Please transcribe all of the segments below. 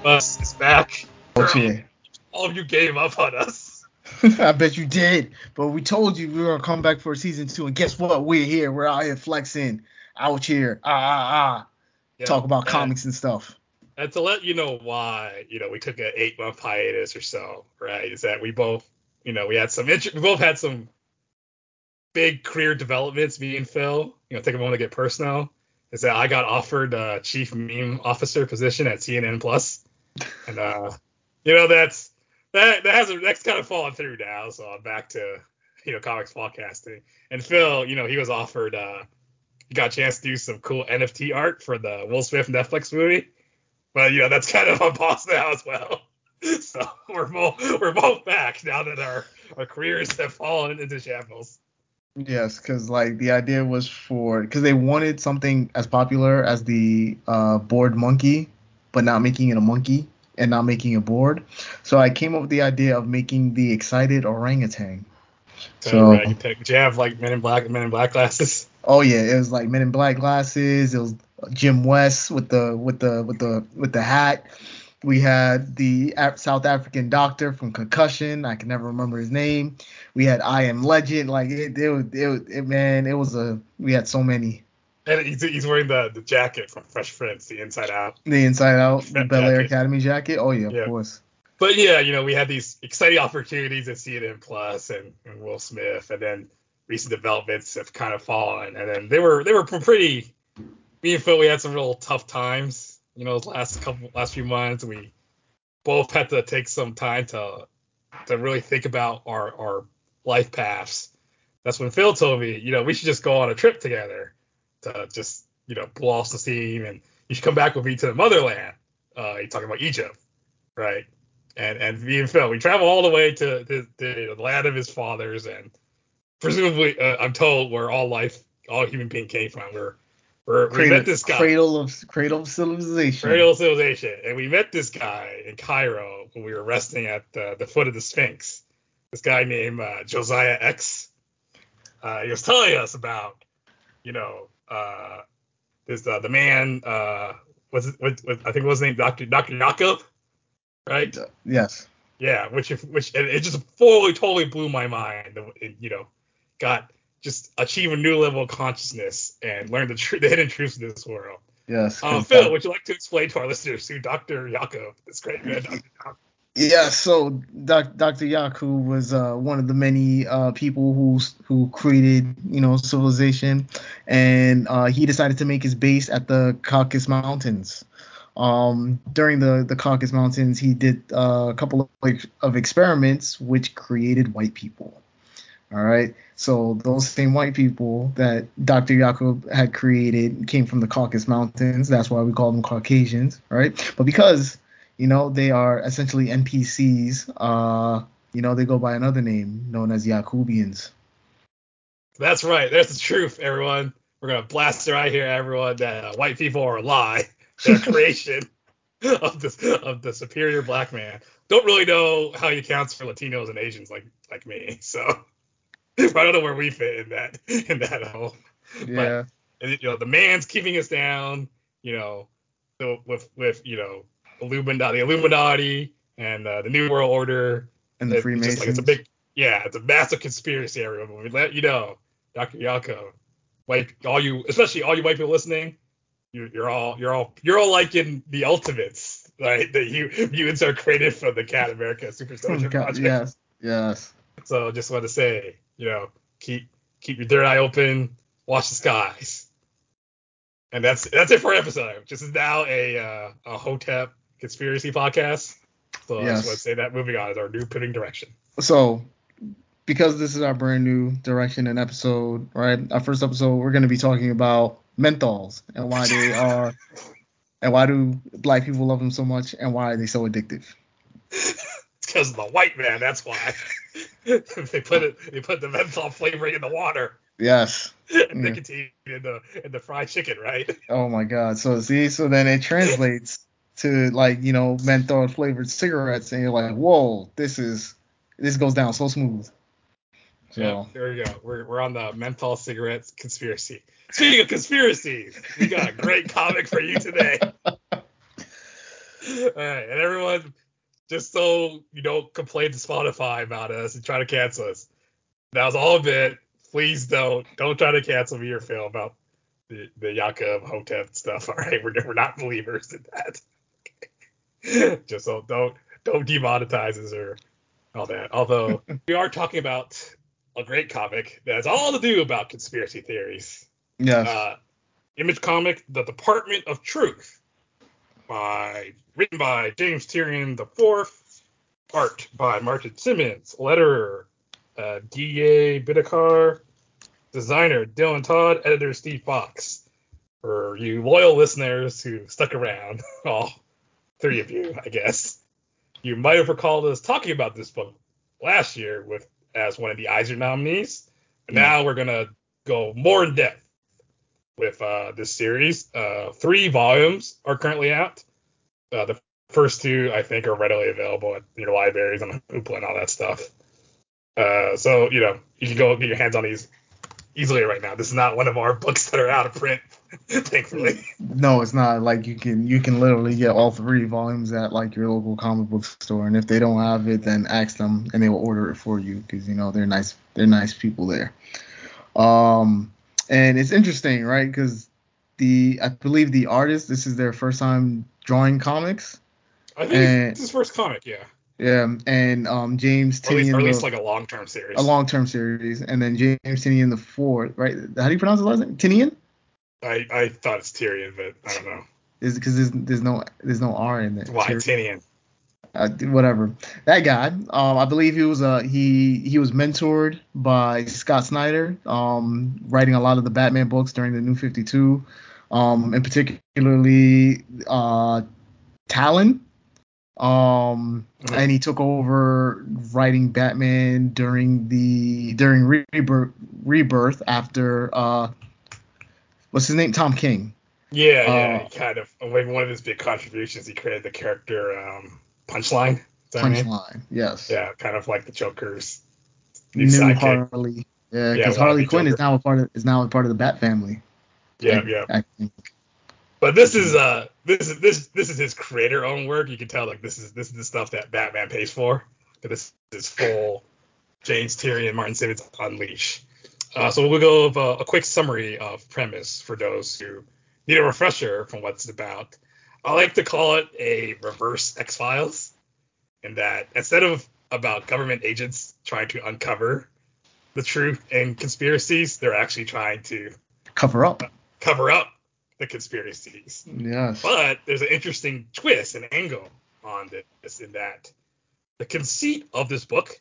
Omnibus is back. Okay. All of you gave up on us. I bet you did. But we told you we were gonna come back for season two, and guess what? We're here. We're out here flexing, out here, ah ah ah, talk about and- comics and stuff. And to let you know why, you know, we took an eight month hiatus or so, right? Is that we both, you know, we had some, int- we both had some big career developments. Me and Phil, you know, take a moment to get personal. Is that I got offered a chief meme officer position at CNN Plus, and uh, you know, that's that that hasn't that's kind of fallen through now. So I'm back to you know comics podcasting. And Phil, you know, he was offered, uh, he got a chance to do some cool NFT art for the Will Smith Netflix movie. But you know that's kind of on pause now as well. So we're both we're both back now that our our careers have fallen into shambles. Yes, because like the idea was for because they wanted something as popular as the uh, board monkey, but not making it a monkey and not making a board. So I came up with the idea of making the excited orangutan. So, you. Did you have like Men in Black Men in Black glasses? Oh yeah, it was like Men in Black glasses. It was Jim West with the with the with the with the hat. We had the South African doctor from Concussion. I can never remember his name. We had I Am Legend. Like it, it, was- it, it man, it was a. We had so many. And he's, he's wearing the, the jacket from Fresh Prince, the Inside Out. The Inside Out, Bel Air. Academy jacket. Oh yeah, of Yeah. course. But yeah, you know, we had these exciting opportunities at CNN Plus and, and Will Smith, and then recent developments have kind of fallen. And then they were they were pretty. Me and Phil, we had some real tough times. You know, last couple last few months, we both had to take some time to to really think about our our life paths. That's when Phil told me, you know, we should just go on a trip together to just you know blow off the steam, and you should come back with me to the motherland. Uh, he's talking about Egypt, right? and and me and Phil, we travel all the way to the, the land of his fathers, and presumably, uh, I'm told where all life, all human being came from. We're, we're we Cradle, met this guy, cradle of cradle of civilization. cradle of civilization, and we met this guy in Cairo when we were resting at the, the foot of the Sphinx. This guy named uh, Josiah X. Uh, he was telling us about, you know, uh, this uh, the man uh, was it, what, what, I think it was his name Doctor Doctor Yacub, right? Yes. Yeah, which if, which and it just fully totally blew my mind. It, you know, got just achieve a new level of consciousness and learn the, tr- the hidden truths of this world. Yes. Um, Phil, that- would you like to explain to our listeners who Dr. Yacub, this great man, Dr. Yeah, so doc, Dr. Yacub was uh, one of the many uh, people who who created, you know, civilization, and uh, he decided to make his base at the Caucasus Mountains. Um, during the the Caucasus Mountains, he did uh, a couple of, of experiments which created white people. All right, so those same white people that Dr. Yacub had created came from the Caucasus Mountains. That's why we call them Caucasians, right? But because you know, they are essentially NPCs. Uh, you know, they go by another name known as Yakubians. That's right. That's the truth, everyone. We're gonna blast it right here, everyone. That uh, white people are a lie. They're a creation of the of the superior black man. Don't really know how he accounts for Latinos and Asians like like me. So I don't know where we fit in that in that hole. Yeah. And, you know, the man's keeping us down. You know, so with with you know Illuminati, the Illuminati and uh, the New World Order. and the It's Freemasons. just like it's a big, yeah, it's a massive conspiracy. Everyone, but we let you know, Dr. Yacub, like all you, especially all you white people listening, you, you're all, you're all, you're all liking the ultimates, right? That you mutants are created from the Cat America Super Oh, Soldier God, Project. yes. Yes. So I just want to say, you know, keep keep your third eye open, watch the skies. And that's that's it for our episode. This is now a uh, a Hotep conspiracy podcast. So I Yes. just want to say that moving on is our new pivoting direction. So, because this is our brand new direction and episode, right? Our first episode, we're going to be talking about menthols and why they are, and why do black people love them so much, and why are they so addictive. It's because of the white man. That's why they put it. They put the menthol flavoring in the water, Yes. and mm. nicotine in the in the fried chicken, right? Oh my God. So see, so then it translates to like you know menthol flavored cigarettes, and you're like, whoa, this is this goes down so smooth. So Yeah, there we go. We're, we're on the menthol cigarettes conspiracy. Speaking of conspiracies, we got a great comic for you today. All right, and everyone, just so you don't complain to Spotify about us and try to cancel us. That was all a bit. Please don't don't try to cancel me or Phil about the the Yacub Hotep stuff. All right, we're we're not believers in that. just so don't don't demonetize us or all that. Although we are talking about a great comic that has all to do about conspiracy theories. Yes. Uh, image comic, The Department of Truth, by written by James Tyrion the Fourth, art by Martin Simmonds, letterer uh, D.A. Bidikar, designer Dylan Todd, editor Steve Foxe. For you loyal listeners who stuck around, all three of you, I guess, you might have recalled us talking about this book last year with as one of the Eisner nominees. But Yeah. now we're gonna go more in depth with uh, this series. Uh, three volumes are currently out. Uh, the first two, I think, are readily available at your libraries and Hoopla and all that stuff. Uh, so you know you can go get your hands on these easily right now. This is not one of our books that are out of print, thankfully. No, it's not like you can you can literally get all three volumes at like your local comic book store, and if they don't have it, then ask them and they will order it for you because you know they're nice they're nice people there. Um, and it's interesting, right? Because the I believe the artist this is their first time drawing comics. I think And- it's his first comic, yeah, Yeah, and um James or at least, Tynion or at least the- like a long-term series. a long term series, and then James Tynion the fourth, right? How do you pronounce his last name? Tynion? I, I thought it's Tyrion, but I don't know. Is because there's, there's no there's no R in there. Why. Tyrion? uh, whatever. That guy, um, I believe he was uh he he was mentored by Scott Snyder, um, writing a lot of the Batman books during the New 52, um, and particularly uh, Talon. Um, Mhm. and he took over writing Batman during the during rebirth rebirth after uh, what's his name Tom King. Yeah, yeah. Uh, kind of one of his big contributions. He created the character um, Punchline. Is that right? Punchline, yes. Yeah, kind of like the Joker's new new sidekick. Harley. Yeah, Yeah, because wannabe Harley Quinn is now a part of is now a part of the Bat family. Yeah, I- yeah. I think. But this is uh this is this this is his creator own work. You can tell like this is this is the stuff that Batman pays for. This is full James Tyrion, Martin Simmonds unleash. Uh, so we'll go over a quick summary of premise for those who need a refresher from what it's about. I like to call it a reverse X Files, in that instead of about government agents trying to uncover the truth and conspiracies, they're actually trying to Cover up. cover up the conspiracies. Yes. But there's an interesting twist and angle on this in that the conceit of this book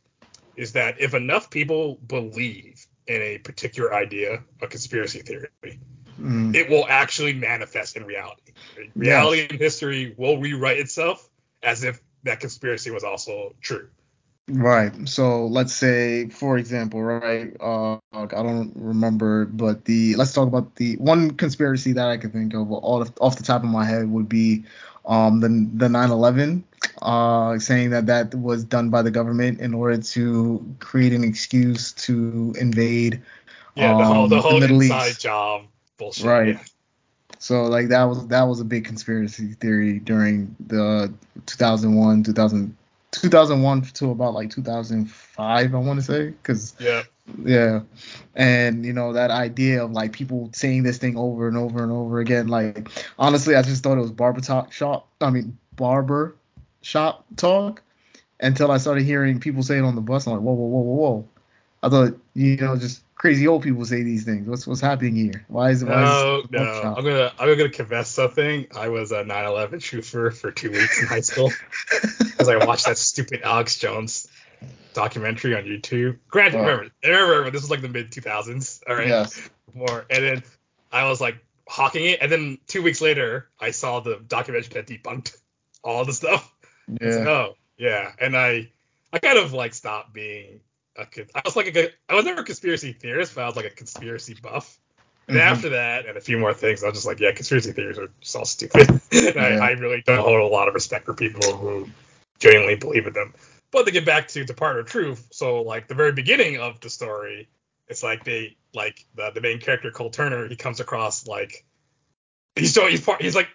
is that if enough people believe in a particular idea, a conspiracy theory, Mm, it will actually manifest in reality. Reality and history will rewrite itself as if that conspiracy was also true. Right. So let's say, for example, right? Uh, I don't remember, but the let's talk about the one conspiracy that I can think of all off, off the top of my head would be um the the 9/11 uh saying that that was done by the government in order to create an excuse to invade Yeah, the whole Um, the the whole Middle inside East. job bullshit. Right. Yeah. So like that was that was a big conspiracy theory during the 2001 2000 2001 to about like 2005 I want to say because Yeah. yeah. And you know that idea of like people saying this thing over and over and over again like honestly I just thought it was barber talk shop I mean barber shop talk until I started hearing people say it on the bus. I'm like whoa whoa whoa whoa whoa. I thought you know just crazy old people say these things what's what's happening here why is it why No, is no. I'm gonna I'm gonna confess something. I was a 9/11 truther for two weeks in high school because I watched that stupid Alex Jones documentary on YouTube. Granted, remember, remember this was like the mid 2000s, all right? Yes. More, and then I was like hawking it, and then two weeks later, I saw the documentary that debunked all the stuff. Yeah. oh, yeah, and I I kind of like stopped being a I was like a I was never a conspiracy theorist, but I was like a conspiracy buff. And Mhm. after that, and a few more things, I was just like, yeah, conspiracy theories are just all stupid. and I, Yeah. I really don't hold a lot of respect for people who genuinely believe in them. But to get back to Department of Truth, so like the very beginning of the story, it's like they like the, the main character Cole Turner, he comes across like he's so he's part he's like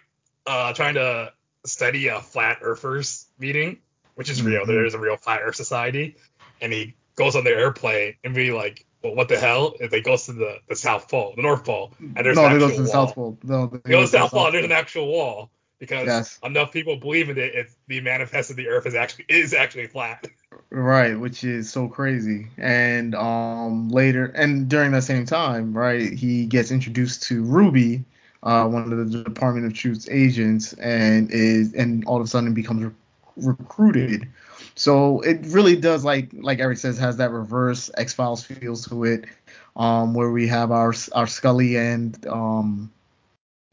uh trying to study a flat earthers meeting, which is real. Mhm. There is a real flat Earth society, and he goes on their airplane and be like, "Well, what the hell?" If they goes to the, the South Pole, the North Pole, and there's no, an they go actual to the wall. South Pole. No, they They go to the the South Pole, and there's an actual wall because Yes. enough people believe in it. It's the manifest of the Earth is actually is actually flat. Right, which is so crazy. And um later and during that same time, right, he gets introduced to Ruby, uh, one of the Department of Truth's agents, and is and all of a sudden becomes re- recruited. So it really does like like Eric says has that reverse X Files feels to it, um, where we have our our Scully and um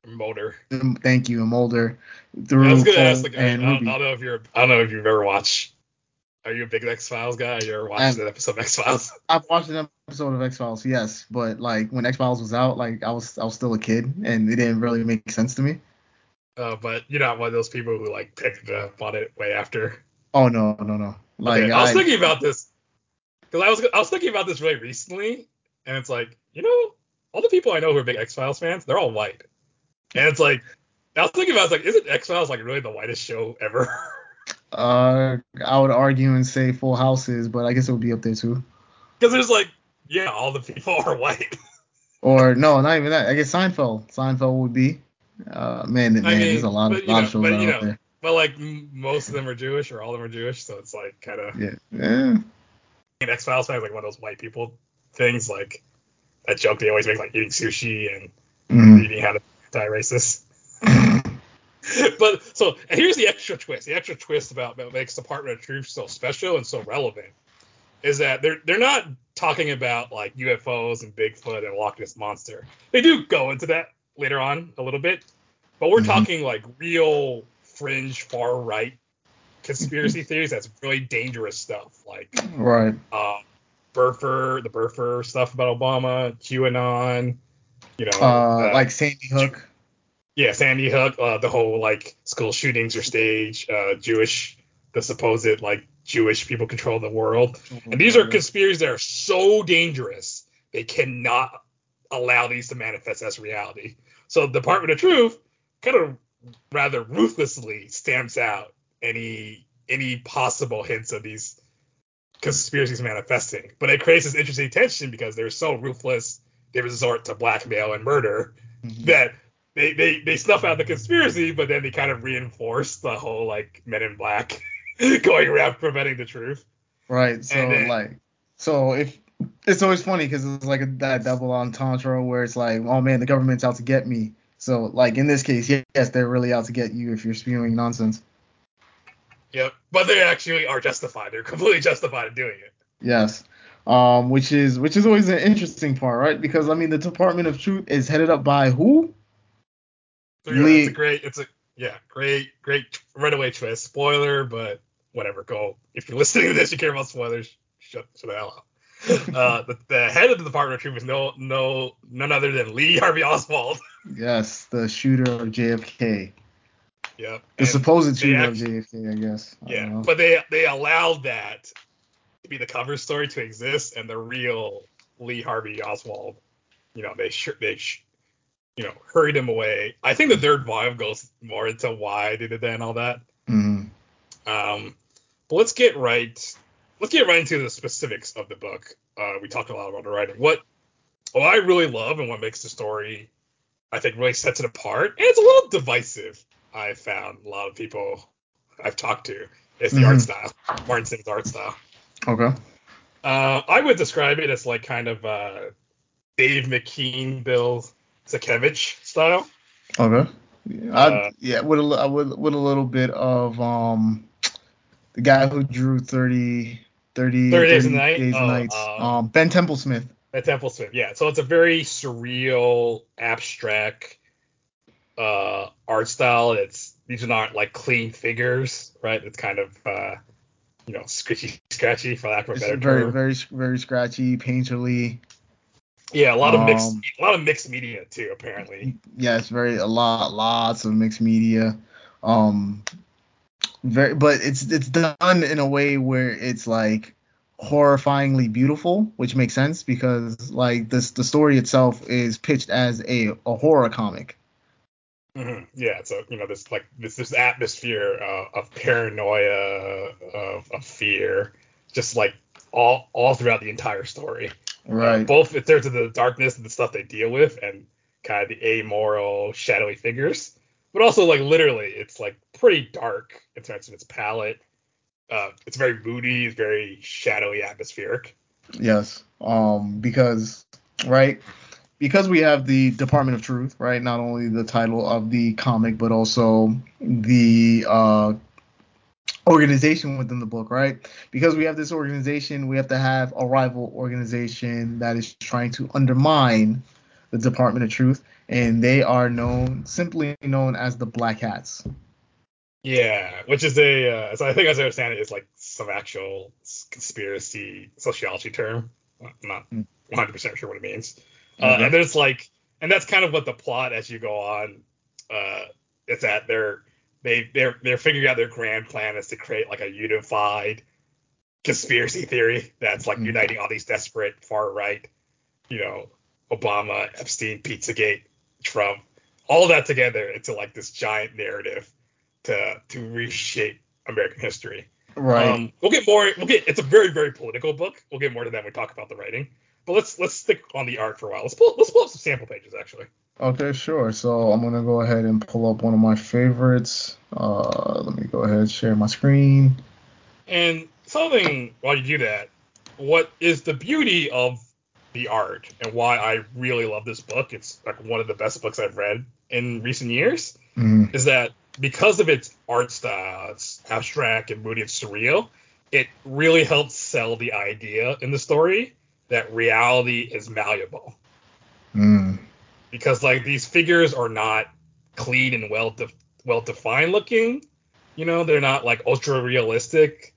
Motor. thank you Mulder I through was gonna Cole ask, like, I, I don't, I don't know if you're, I don't know if you've ever watched. Are you a big X Files guy? You ever watched I'm- that episode of X Files? I've watched an episode of X Files, yes, but like when X Files was out, like I was I was still a kid and it didn't really make sense to me. Uh, but you're not one of those people who like picked it up on it way after. Oh no, no, no. Like Okay, I was I, thinking about this because I was I was thinking about this really recently, and it's like you know all the people I know who are big X Files fans, they're all white, and it's like I was thinking about it's like isn't X Files like really the whitest show ever? uh I would argue and say Full House is, but I guess it would be up there too. Because there's like yeah, all the people are white. Or no, not even that. I guess Seinfeld. Seinfeld would be. Uh man, man, I mean, there's a lot of lot know, of shows but, out know, there. But like m- most of them are Jewish or all of them are Jewish, so it's like kind of Yeah. Eh, X Files fans like one of those white people things like that joke they always make like eating sushi and mhm. reading how to be anti-racist. but so and here's the extra twist. The extra twist about what makes Department of Truth so special and so relevant is that they're they're not talking about like UFOs and Bigfoot and Loch Ness monster. They do go into that later on a little bit, but we're Mhm. talking like real fringe far right conspiracy theories. That's really dangerous stuff. Like Right. um, Birther, the Birther stuff about Obama, QAnon, you know, Uh, uh, like Sandy Hook. yeah, Sandy Hook, uh, the whole like school shootings are staged, uh, Jewish, the supposed like Jewish people control the world, and these are conspiracies that are so dangerous they cannot allow these to manifest as reality. So the Department of Truth kind of rather ruthlessly stamps out any any possible hints of these conspiracies manifesting, but it creates this interesting tension because they're so ruthless. They resort to blackmail and murder Mhm. that they, they they snuff out the conspiracy, but then they kind of reinforce the whole like Men in Black going around preventing the truth. Right. So then- like, so if it's always funny because it's like a, that double entendre where it's like, oh man, the government's out to get me. So like in this case, yes, they're really out to get you if you're spewing nonsense. Yep. But they actually are justified. They're completely justified in doing it. Yes. Um, which is which is always an interesting part, right? Because I mean, the Department of Truth is headed up by who? So, yeah, Lee- it's a great it's a yeah, great, great runaway twist. Spoiler, but whatever. Go if you're listening to this, you care about spoilers, shut, shut the hell up. uh, the, the head of the Department of Truth is no no none other than Lee Harvey Oswald. Yes, the shooter of JFK, yep. the And- supposed shooter act- of JFK, I guess. I Yeah, but they they allowed that to be the cover story to exist, and the real Lee Harvey Oswald, you know, they sh- they sh- you know hurried him away. I think the third volume goes more into why they did that and all that. Mhm. Um, but let's get right let's get right into the specifics of the book. Uh, we talked a lot about the writing. What what I really love and what makes the story, I think, really sets it apart, and it's a little divisive. I found a lot of people I've talked to. It's the art Mhm. style, Martin Singh's art style. Okay. Uh, I would describe it as like kind of uh, Dave McKean, Bill Sienkiewicz style. Okay. Yeah, I, Uh, yeah, with a with with a little bit of um the guy who drew 30 30, 30 Days a Night? Days and Oh, Nights. um, Um, Ben Templesmith. At Templesmith, yeah. So it's a very surreal, abstract uh, art style. It's these are not like clean figures, right? It's kind of uh, you know scratchy, scratchy for lack of a It's better very term. very very scratchy, painterly. yeah, a lot of mixed, um, a lot of mixed media too, apparently. Yeah, it's very a lot lots of mixed media. Um, very but it's it's done in a way where it's like horrifyingly beautiful, which makes sense because like this the story itself is pitched as a, a horror comic. Mm-hmm. Yeah, so you know this like this this atmosphere uh, of paranoia, of, of fear, just like all all throughout the entire story. Right. Uh, both in terms of the darkness and the stuff they deal with, and kind of the amoral, shadowy figures, but also like literally, it's like pretty dark in terms of its palette. Uh, it's very moody, it's very shadowy, atmospheric. Yes. Um, because right, because we have the Department of Truth, right? Not only the title of the comic, but also the uh, organization within the book, right? Because we have this organization, we have to have a rival organization that is trying to undermine the Department of Truth, and they are known simply known as the Black Hats. Yeah, which is a, uh, as I think as I understand it, is like some actual conspiracy sociology term. I'm not 100 percent sure what it means. Uh, Okay. and there's like, and that's kind of what the plot as you go on. Uh, it's that they're they they're they're figuring out their grand plan is to create like a unified conspiracy theory that's like Mm. uniting all these desperate far right, you know, Obama, Epstein, Pizzagate, Trump, all that together into like this giant narrative to to reshape American history. Right. Um, we'll get more. We'll get. It's a very very political book. We'll get more to that when we talk about the writing. But let's let's stick on the art for a while. Let's pull let's pull up some sample pages actually. Okay, sure. So I'm gonna go ahead and pull up one of my favorites. Uh, let me go ahead and share my screen. And something while you do that, what is the beauty of the art and why I really love this book? It's like one of the best books I've read in recent years. Mhm. Is that because of its art style, it's abstract and moody and surreal. It really helps sell the idea in the story that reality is malleable. Mm. because like these figures are not clean and well de- well defined looking. You know, they're not like ultra realistic.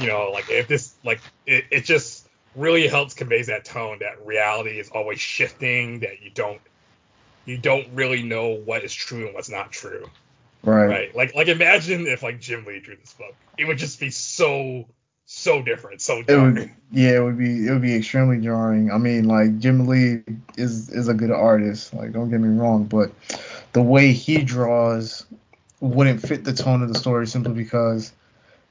You know, like if this like it, it just really helps conveys that tone that reality is always shifting, that you don't you don't really know what is true and what's not true. Right. Right. Like like imagine if like Jim Lee drew this book. It would just be so so different, so It would, yeah, it would be it would be extremely jarring. I mean, like Jim Lee is is a good artist. Like, don't get me wrong, but the way he draws wouldn't fit the tone of the story simply because,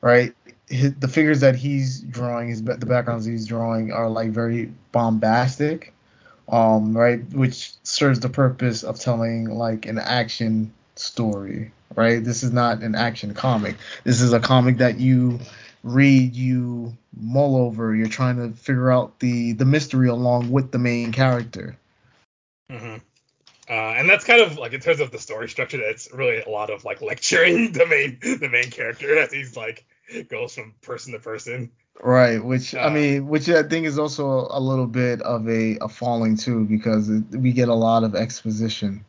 right? His, the figures that he's drawing, his the backgrounds he's drawing are like very bombastic, um, right? Which serves the purpose of telling like an action story, right? This is not an action comic. This is a comic that you read, you mull over, you're trying to figure out the the mystery along with the main character. hmm Uh, and that's kind of like in terms of the story structure, that's really a lot of like lecturing the main the main character as he's like goes from person to person. Right, which I Uh, mean, which I think is also a little bit of a, a falling too, because it, we get a lot of exposition.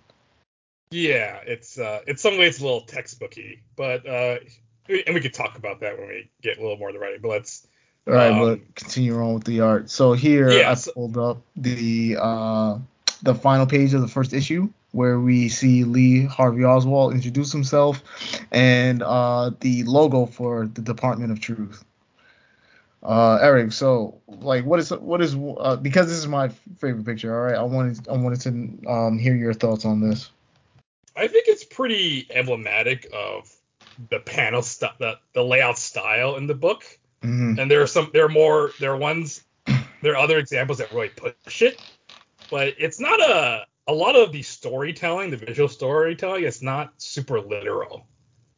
Yeah, it's uh in some ways a little textbooky, but uh and we could talk about that when we get a little more to the writing. But let's All right, Um, but continue on with the art. So here Yeah, I pulled up the uh the final page of the first issue where we see Lee Harvey Oswald introduce himself and uh the logo for the Department of Truth. Uh, Eric, so like, what is what is uh, because this is my favorite picture. All right, I wanted I wanted to um hear your thoughts on this. I think it's pretty emblematic of the panel stuff, the, the layout style in the book. hmm And there are some, there are more, there are ones, there are other examples that really push it, but it's not a, a lot of the storytelling, the visual storytelling, it's not super literal,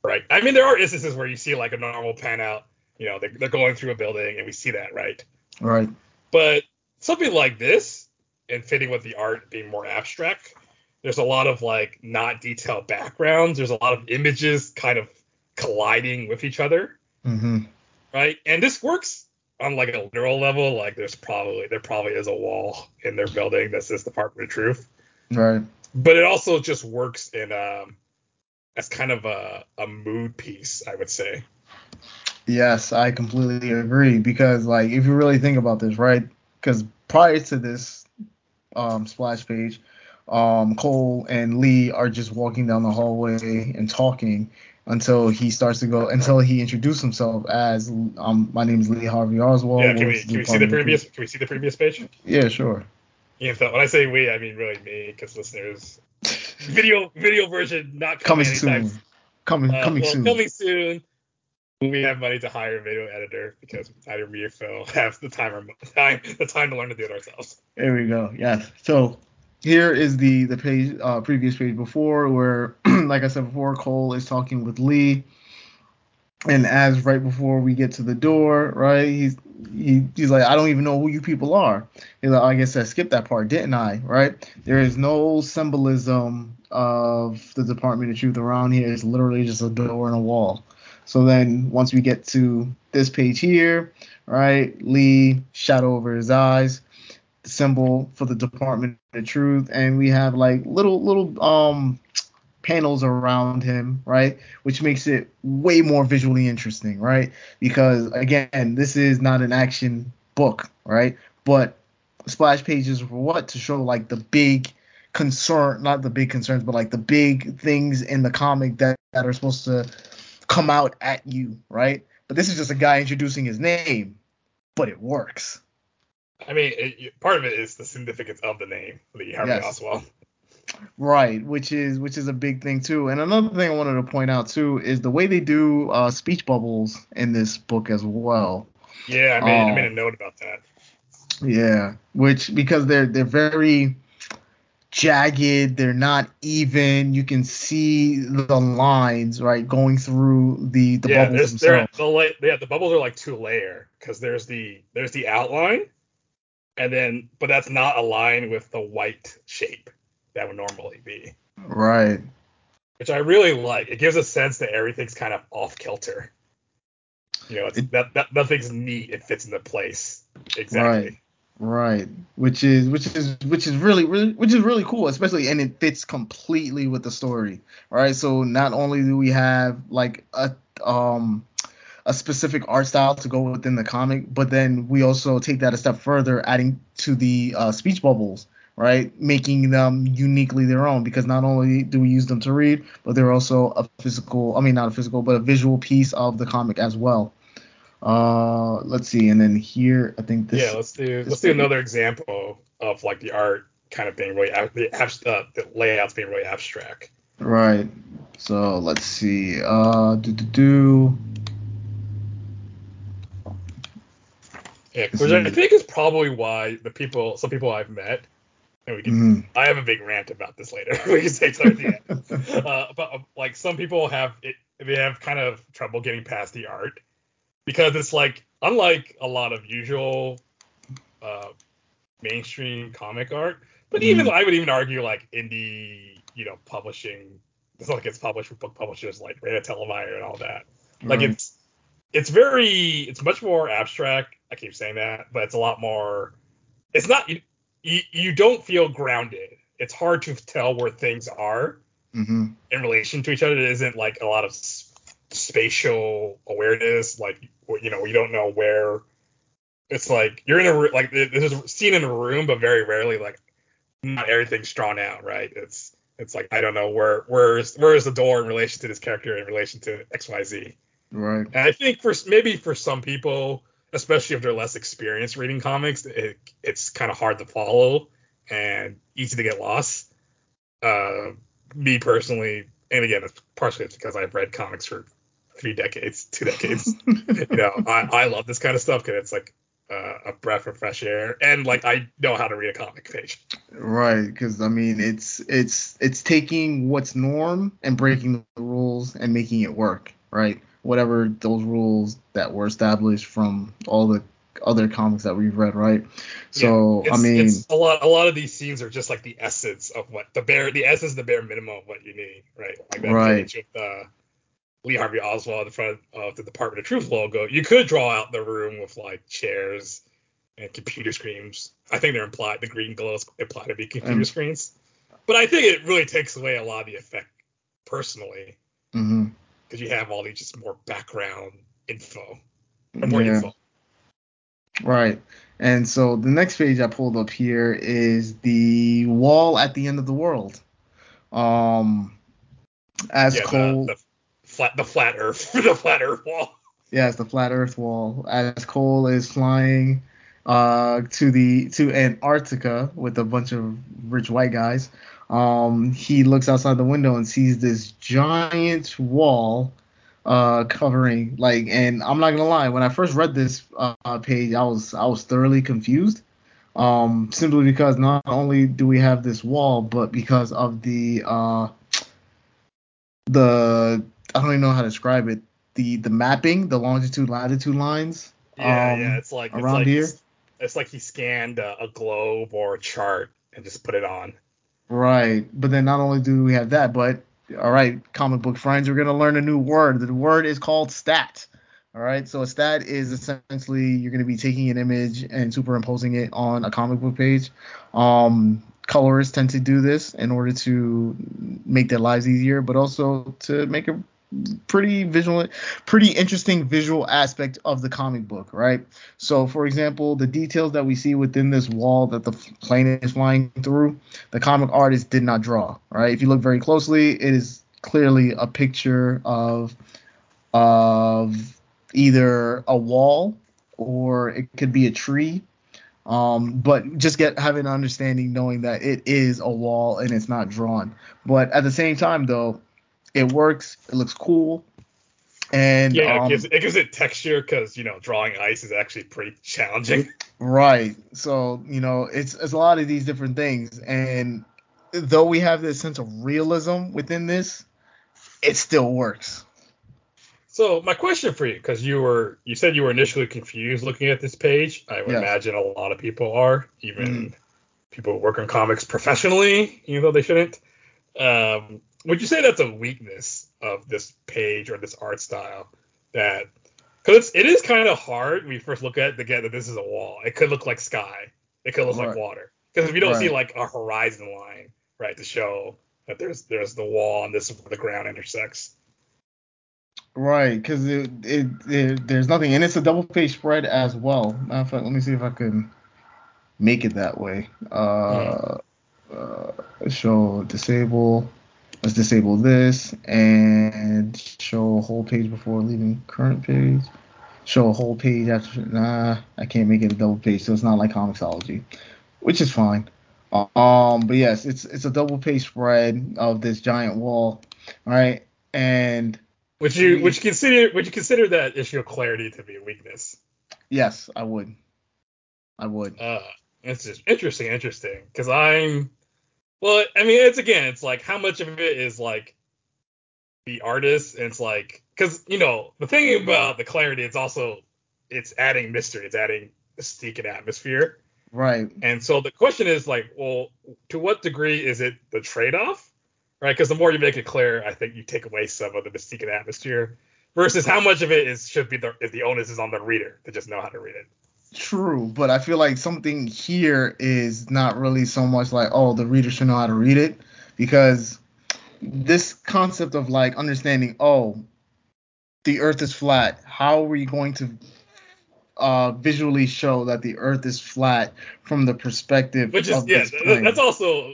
right? I mean, there are instances where you see like a normal pan out, you know, they're, they're going through a building and we see that, right? Right. But something like this, and fitting with the art being more abstract, there's a lot of like not detailed backgrounds. There's a lot of images kind of colliding with each other, hmm right? And this works on like a literal level. Like there's probably there probably is a wall in their building that says Department of Truth, Right. but it also just works in um as kind of a, a mood piece, I would say. Yes, I completely agree because like if you really think about this, right? Because prior to this um, splash page, um, Cole and Lee are just walking down the hallway and talking until he starts to go until he introduced himself as um, my name is Lee Harvey Oswald. yeah, can we can we see the previous can we see the previous page? Yeah, sure. So when I say we, I mean really me, because listeners video video version not coming coming, soon. Coming Uh, coming well, soon. Coming soon. When we have money to hire a video editor because neither me or Phil have the time or time the time to learn to do it ourselves. There we go. Yes. So here is the the page uh, previous page before where, like I said before, Cole is talking with Lee, and as right before we get to the door, right, he's he, he's like, I don't even know who you people are. He's like, I guess I skipped that part, didn't I? Right? There is no symbolism of the Department of Truth around here. It's literally just a door and a wall. So then once we get to this page here, right, Lee shadow over his eyes symbol for the Department of Truth, and we have like little little um panels around him, right? Which makes it way more visually interesting, right? Because again, this is not an action book, right? But splash pages for what? To show like the big concern, not the big concerns, but like the big things in the comic that, that are supposed to come out at you, right? But this is just a guy introducing his name, but it works. I mean, it, part of it is the significance of the name, Lee Harvey Yes. Oswald. Right, which is which is a big thing too. And another thing I wanted to point out too is the way they do uh, speech bubbles in this book as well. Yeah, I made, I Oh. made a note about that. Yeah, which because they're they're very jagged, they're not even. You can see the lines right going through the the yeah, bubbles themselves. the la- yeah the bubbles are like two layer because there's the there's the outline, and then but that's not aligned with the white shape that would normally be, Right. which I really like. It gives a sense that everything's kind of off kilter. You know, it's, It- that, that nothing's neat. It fits into place exactly. Right, which is which is which is really really which is really cool, especially and it fits completely with the story. Right, so not only do we have like a um a specific art style to go within the comic, but then we also take that a step further, adding to the uh, speech bubbles, right, making them uniquely their own. Because not only do we use them to read, but they're also a physical, I mean not a physical, but a visual piece of the comic as well. Uh, let's see, and then here I think this. yeah, let's do let's do another example of like the art kind of being really ab- the, uh, the layouts being really abstract. Right. So let's see. Uh, do do do. Yeah, which I think is probably why the people, some people I've met, and we can, Mhm. I have a big rant about this later. we can say towards the end. Uh, but uh, like some people have it, they have kind of trouble getting past the art because it's like unlike a lot of usual uh, mainstream comic art, but even I would even argue like indie, you know, publishing. It's like it's published with book publishers like Rita Telemeyer and all that. Like Right. it's it's very it's much more abstract. I keep saying that, but it's a lot more. It's not you you, don't feel grounded. It's hard to tell where things are Mhm. in relation to each other. It isn't like a lot of spatial awareness. Like you know you don't know where. It's like you're in a like this is seen in a room, but very rarely like not everything's drawn out. Right? It's it's like I don't know where where's where is the door in relation to this character in relation to X Y Z. Right. And I think for maybe for some people, especially if they're less experienced reading comics, it, it's kind of hard to follow and easy to get lost. Uh, me personally, and again, it's partially it's because I've read comics for three decades, two decades. you know, I, I love this kind of stuff because it's like uh, a breath of fresh air, and like I know how to read a comic page. Right. Because I mean, it's it's it's taking what's norm and breaking the rules and making it work. Right. Whatever those rules that were established from all the other comics that we've read. Right. So Yeah, I mean, a lot. A lot of these scenes are just like the essence of what the bare, the essence, the bare minimum of what you need, right? Like that Right. page with uh, Lee Harvey Oswald in front of the Department of Truth logo. You could draw out the room with like chairs and computer screens. I think they're implied. The green glows imply to be computer Um, screens, but I think it really takes away a lot of the effect personally mhm. Because you have all these just more background info or more Yeah. info. Right. And so the next page I pulled up here is the wall at the end of the world. Um, as yeah, Cole, the, the flat, the flat Earth, the flat Earth wall. yes, the flat Earth wall. As Cole is flying uh, to the to Antarctica with a bunch of rich white guys. Um, he looks outside the window and sees this giant wall uh, covering like and I'm not gonna lie when I first read this uh, page I was I was thoroughly confused um, simply because not only do we have this wall but because of the uh, the I don't even know how to describe it the the mapping the longitude latitude lines Yeah, um, yeah. It's like it's like here It's like he scanned a, a globe or a chart and just put it on. Right. But then not only do we have that, but all right, comic book friends, we're gonna learn a new word. The word is called stat. All right. So a stat is essentially you're gonna be taking an image and superimposing it on a comic book page. Um, colorists tend to do this in order to make their lives easier, but also to make a pretty visual pretty interesting visual aspect of the comic book right? So for example the details that we see within this wall that the plane is flying through the comic artist did not draw right? If you look very closely it is clearly a picture of of either a wall or it could be a tree. Um, but just get having an understanding knowing that it is a wall and it's not drawn. But at the same time though it works it looks cool and Yeah, um, it gives it gives it texture because you know drawing ice is actually pretty challenging. Right. So, you know, it's it's a lot of these different things and though we have this sense of realism within this, it still works. So my question for you, because you were you said you were initially confused looking at this page. I would Yes. imagine a lot of people are, even Mhm. people who work on comics professionally, even though they shouldn't. Um, would you say that's a weakness of this page or this art style? That because it is kind of hard when you first look at it to get that this is a wall. It could look like sky. It could look like water. Because if you don't see like a horizon line, right, to show that there's there's the wall and this is where the ground intersects. Right, because it, it, it there's nothing and it's a double page spread as well. Matter of fact, let me see if I can make it that way. Uh, uh show disable. Let's disable this and show a whole page before leaving current page. Show a whole page after. Nah, I can't make it a double page, so it's not like Comixology, which is fine. Um, but yes, it's it's a double page spread of this giant wall, right? And Would you would you consider would you consider that issue of clarity to be a weakness? yes, I would. I would. Uh, it's just interesting, interesting. Because I'm, well, I mean, it's again, it's like how much of it is like the artist, and it's like, because you know, the thing about the clarity, it's also it's adding mystery, it's adding mystique and atmosphere, Right. and so the question is like, well, to what degree is it the trade-off, right? Because the more you make it clear, I think you take away some of the mystique and atmosphere. Versus how much of it is should be the if the onus is on the reader to just know how to read it. True, but I feel like something here is not really so much like, oh, the reader should know how to read it, because this concept of like understanding, oh, the Earth is flat. How are we going to uh, visually show that the Earth is flat from the perspective Which is of yeah, this th- that's also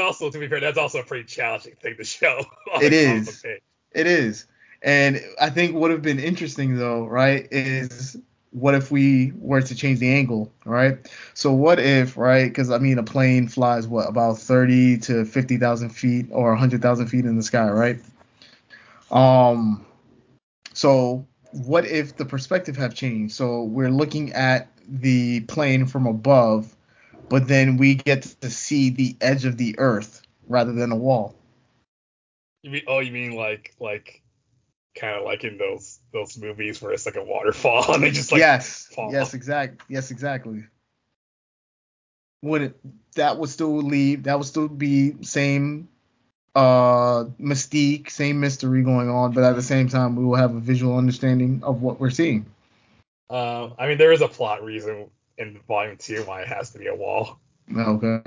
also to be fair, that's also a pretty challenging thing to show. It is. It is. And I think would have been interesting though, right, is what if we were to change the angle, right? So what if, right? Because I mean, a plane flies what about 30 to 50,000 feet or 100,000 feet in the sky, right? Um. So what if the perspective have changed? So we're looking at the plane from above, but then we get to see the edge of the Earth rather than a wall. You mean oh you mean like like kind of like in those those movies where it's like a waterfall and they just like yes, fall. yes, exact, yes, exactly. Would it that would still leave that would still be same uh mystique, same mystery going on, but at the same time we will have a visual understanding of what we're seeing. Um, I mean there is a plot reason in volume two why it has to be a wall. Okay.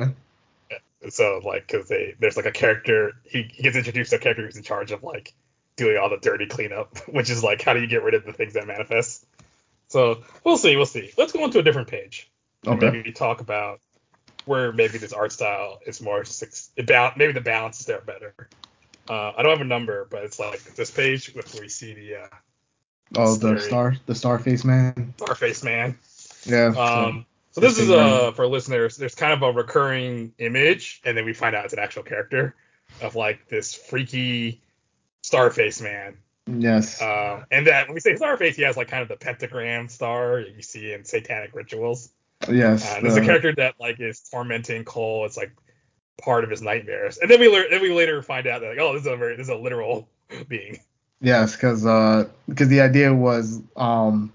So like because they there's like a character he, he gets introduced to a character who's in charge of like doing all the dirty cleanup, which is like how do you get rid of the things that manifest. So we'll see, we'll see. Let's go on to a different page. Okay. Maybe talk about where maybe this art style is more six. Ba- maybe the balance is there better. Uh, I don't have a number, but it's like this page with where we see the uh, Oh, the star, the Starface man. Starface man. Yeah. so- Um, So this is uh for listeners. There's kind of a recurring image, and then we find out it's an actual character of like this freaky Starface man. Yes. Um, and that when we say Starface, he has like kind of the pentagram star you see in satanic rituals. yes. Uh, and there's a character that like is tormenting Cole. It's like part of his nightmares. And then we learn, then we later find out that like, oh, this is a very, this is a literal being. Yes, because uh, because the idea was um,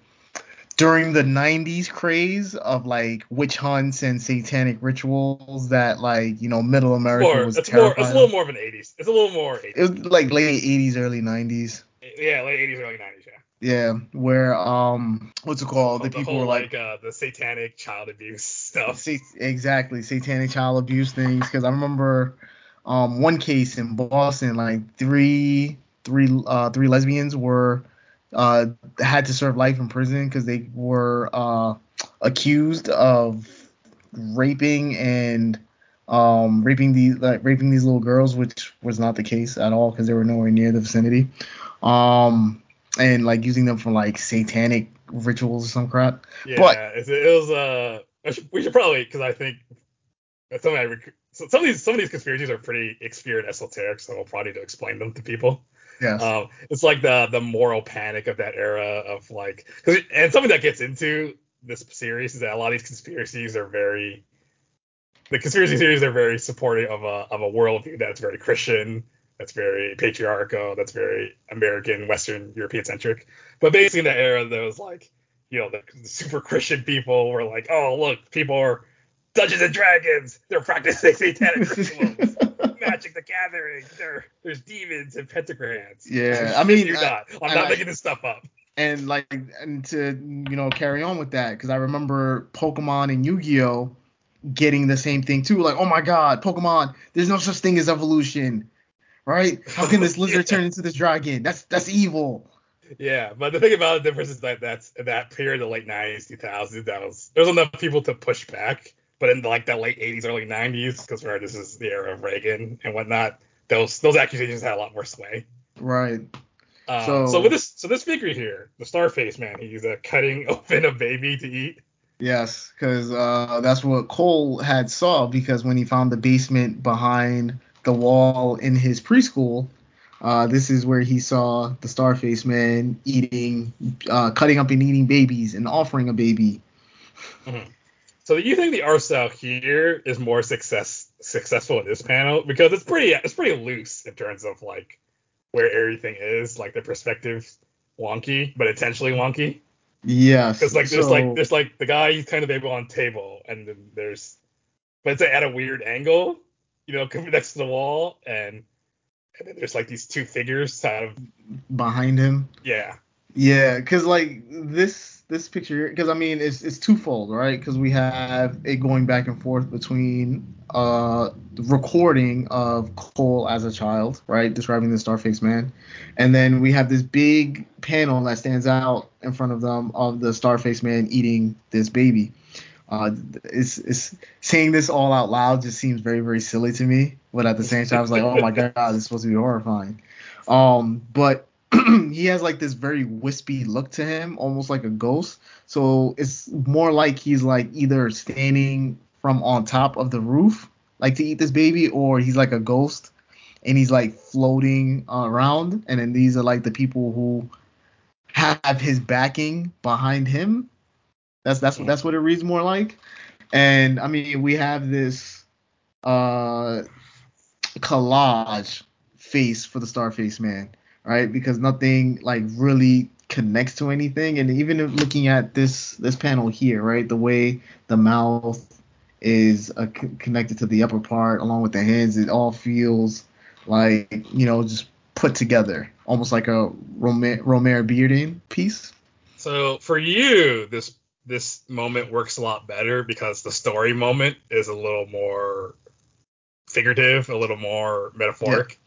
during the '90s craze of like witch hunts and satanic rituals that like you know Middle America More, was it's more, terrified. it's a little more of an 80s. It's a little more 80s. It was like late '80s, early '90s. yeah, late 80s, early 90s. Yeah. Yeah, where um, what's it called? The, the people whole were like, uh, the satanic child abuse stuff. sa- exactly satanic child abuse things. Because I remember um one case in Boston, like three three uh three lesbians were uh had to serve life in prison because they were uh accused of raping and um raping these like raping these little girls which was not the case at all because they were nowhere near the vicinity um and like using them for like satanic rituals or some crap Yeah, But- it was uh, I should, we should probably because I think that's something I rec- so some of these some of these conspiracies are pretty obscure and esoteric, so we'll probably need to explain them to people. Yes Um, it's like the the moral panic of that era of like, 'cause it- and something that gets into this series is that a lot of these conspiracies are very, the conspiracy theories are very supportive of a of a worldview that's very Christian, that's very patriarchal, that's very American, Western, European centric. But basically in that era, there was like, you know, the, the super Christian people were like, oh look, people are Dungeons and Dragons, they're practicing satanic rituals. Magic the Gathering. There, there's demons and pentagrams. Yeah, I mean, you're I- not. I'm not I- making this stuff up. and like and to you know carry on with that because I remember Pokemon and Yu-Gi-Oh getting the same thing too like oh my god Pokemon there's no such thing as evolution right how can this lizard Yeah. turn into this dragon that's that's evil Yeah, but the thing about the difference is that that's that period, the late 90s, 2000s, that was there was enough people to push back. But in like the late 80s, early 90s, because remember this is the era of Reagan and whatnot, those those accusations had a lot more sway. right Um, So- so, with this so this figure here, the Starface man, he's uh, cutting open a baby to eat. yes because uh that's what Cole had saw because when he found the basement behind the wall in his preschool uh, this is where he saw the Starface Man eating, uh, cutting up and eating babies and offering a baby. So you think the art style here is more success successful in this panel because it's pretty it's pretty loose in terms of like where everything is, like the perspective's wonky, but intentionally wonky. Yes. Because like there's so- like there's like the guy he's kind of able on table, and then there's but it's at a weird angle, you know, next to the wall, and and then there's like these two figures kind of behind him. yeah Yeah, because like this this picture, because I mean it's it's twofold, right? Because we have it going back and forth between uh the recording of Cole as a child, right, describing the Starface Man, and then we have this big panel that stands out in front of them of the Starface Man eating this baby. Uh, it's, it's saying this all out loud just seems very very silly to me, but at the same time, I was like, oh my god, this is supposed to be horrifying. Um, but he has like this very wispy look to him, almost like a ghost. So it's more like he's like either standing from on top of the roof, like to eat this baby, or he's like a ghost and he's like floating around. And then these are like the people who have his backing behind him. That's that's what that's what it reads more like. And I mean, we have this uh collage face for the Starface Man, right? Because nothing like really connects to anything. And even if looking at this this panel here, right, the way the mouth is uh, c- connected to the upper part along with the hands, it all feels like you know just put together, almost like a Romer Romare Bearden piece. So for you, this this moment works a lot better because the story moment is a little more figurative, a little more metaphoric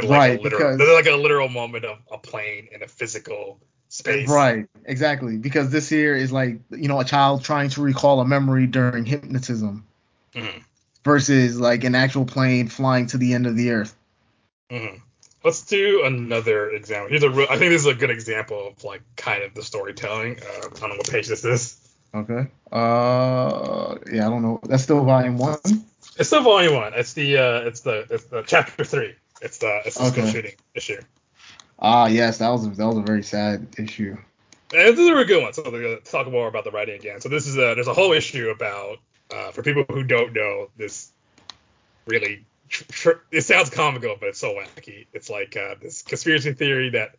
than like Right, a literal because- than like a literal moment of a plane in a physical space. Right, exactly. Because this here is like you know a child trying to recall a memory during hypnotism Mhm. versus like an actual plane flying to the end of the earth. Mhm. Let's do another example. Here's a real, I think this is a good example of like kind of the storytelling. Uh, I don't know what page this is. Okay. Uh, yeah, I don't know. That's still volume one. It's still volume one. It's the uh, it's the it's the chapter three. It's the it's the school shooting issue. Ah, yes, that was a, that was a very sad issue. And this is a really good one. So gonna talk more about the writing again. So this is a there's a whole issue about uh, for people who don't know this really tr- tr- it sounds comical but it's so wacky. It's like uh, this conspiracy theory that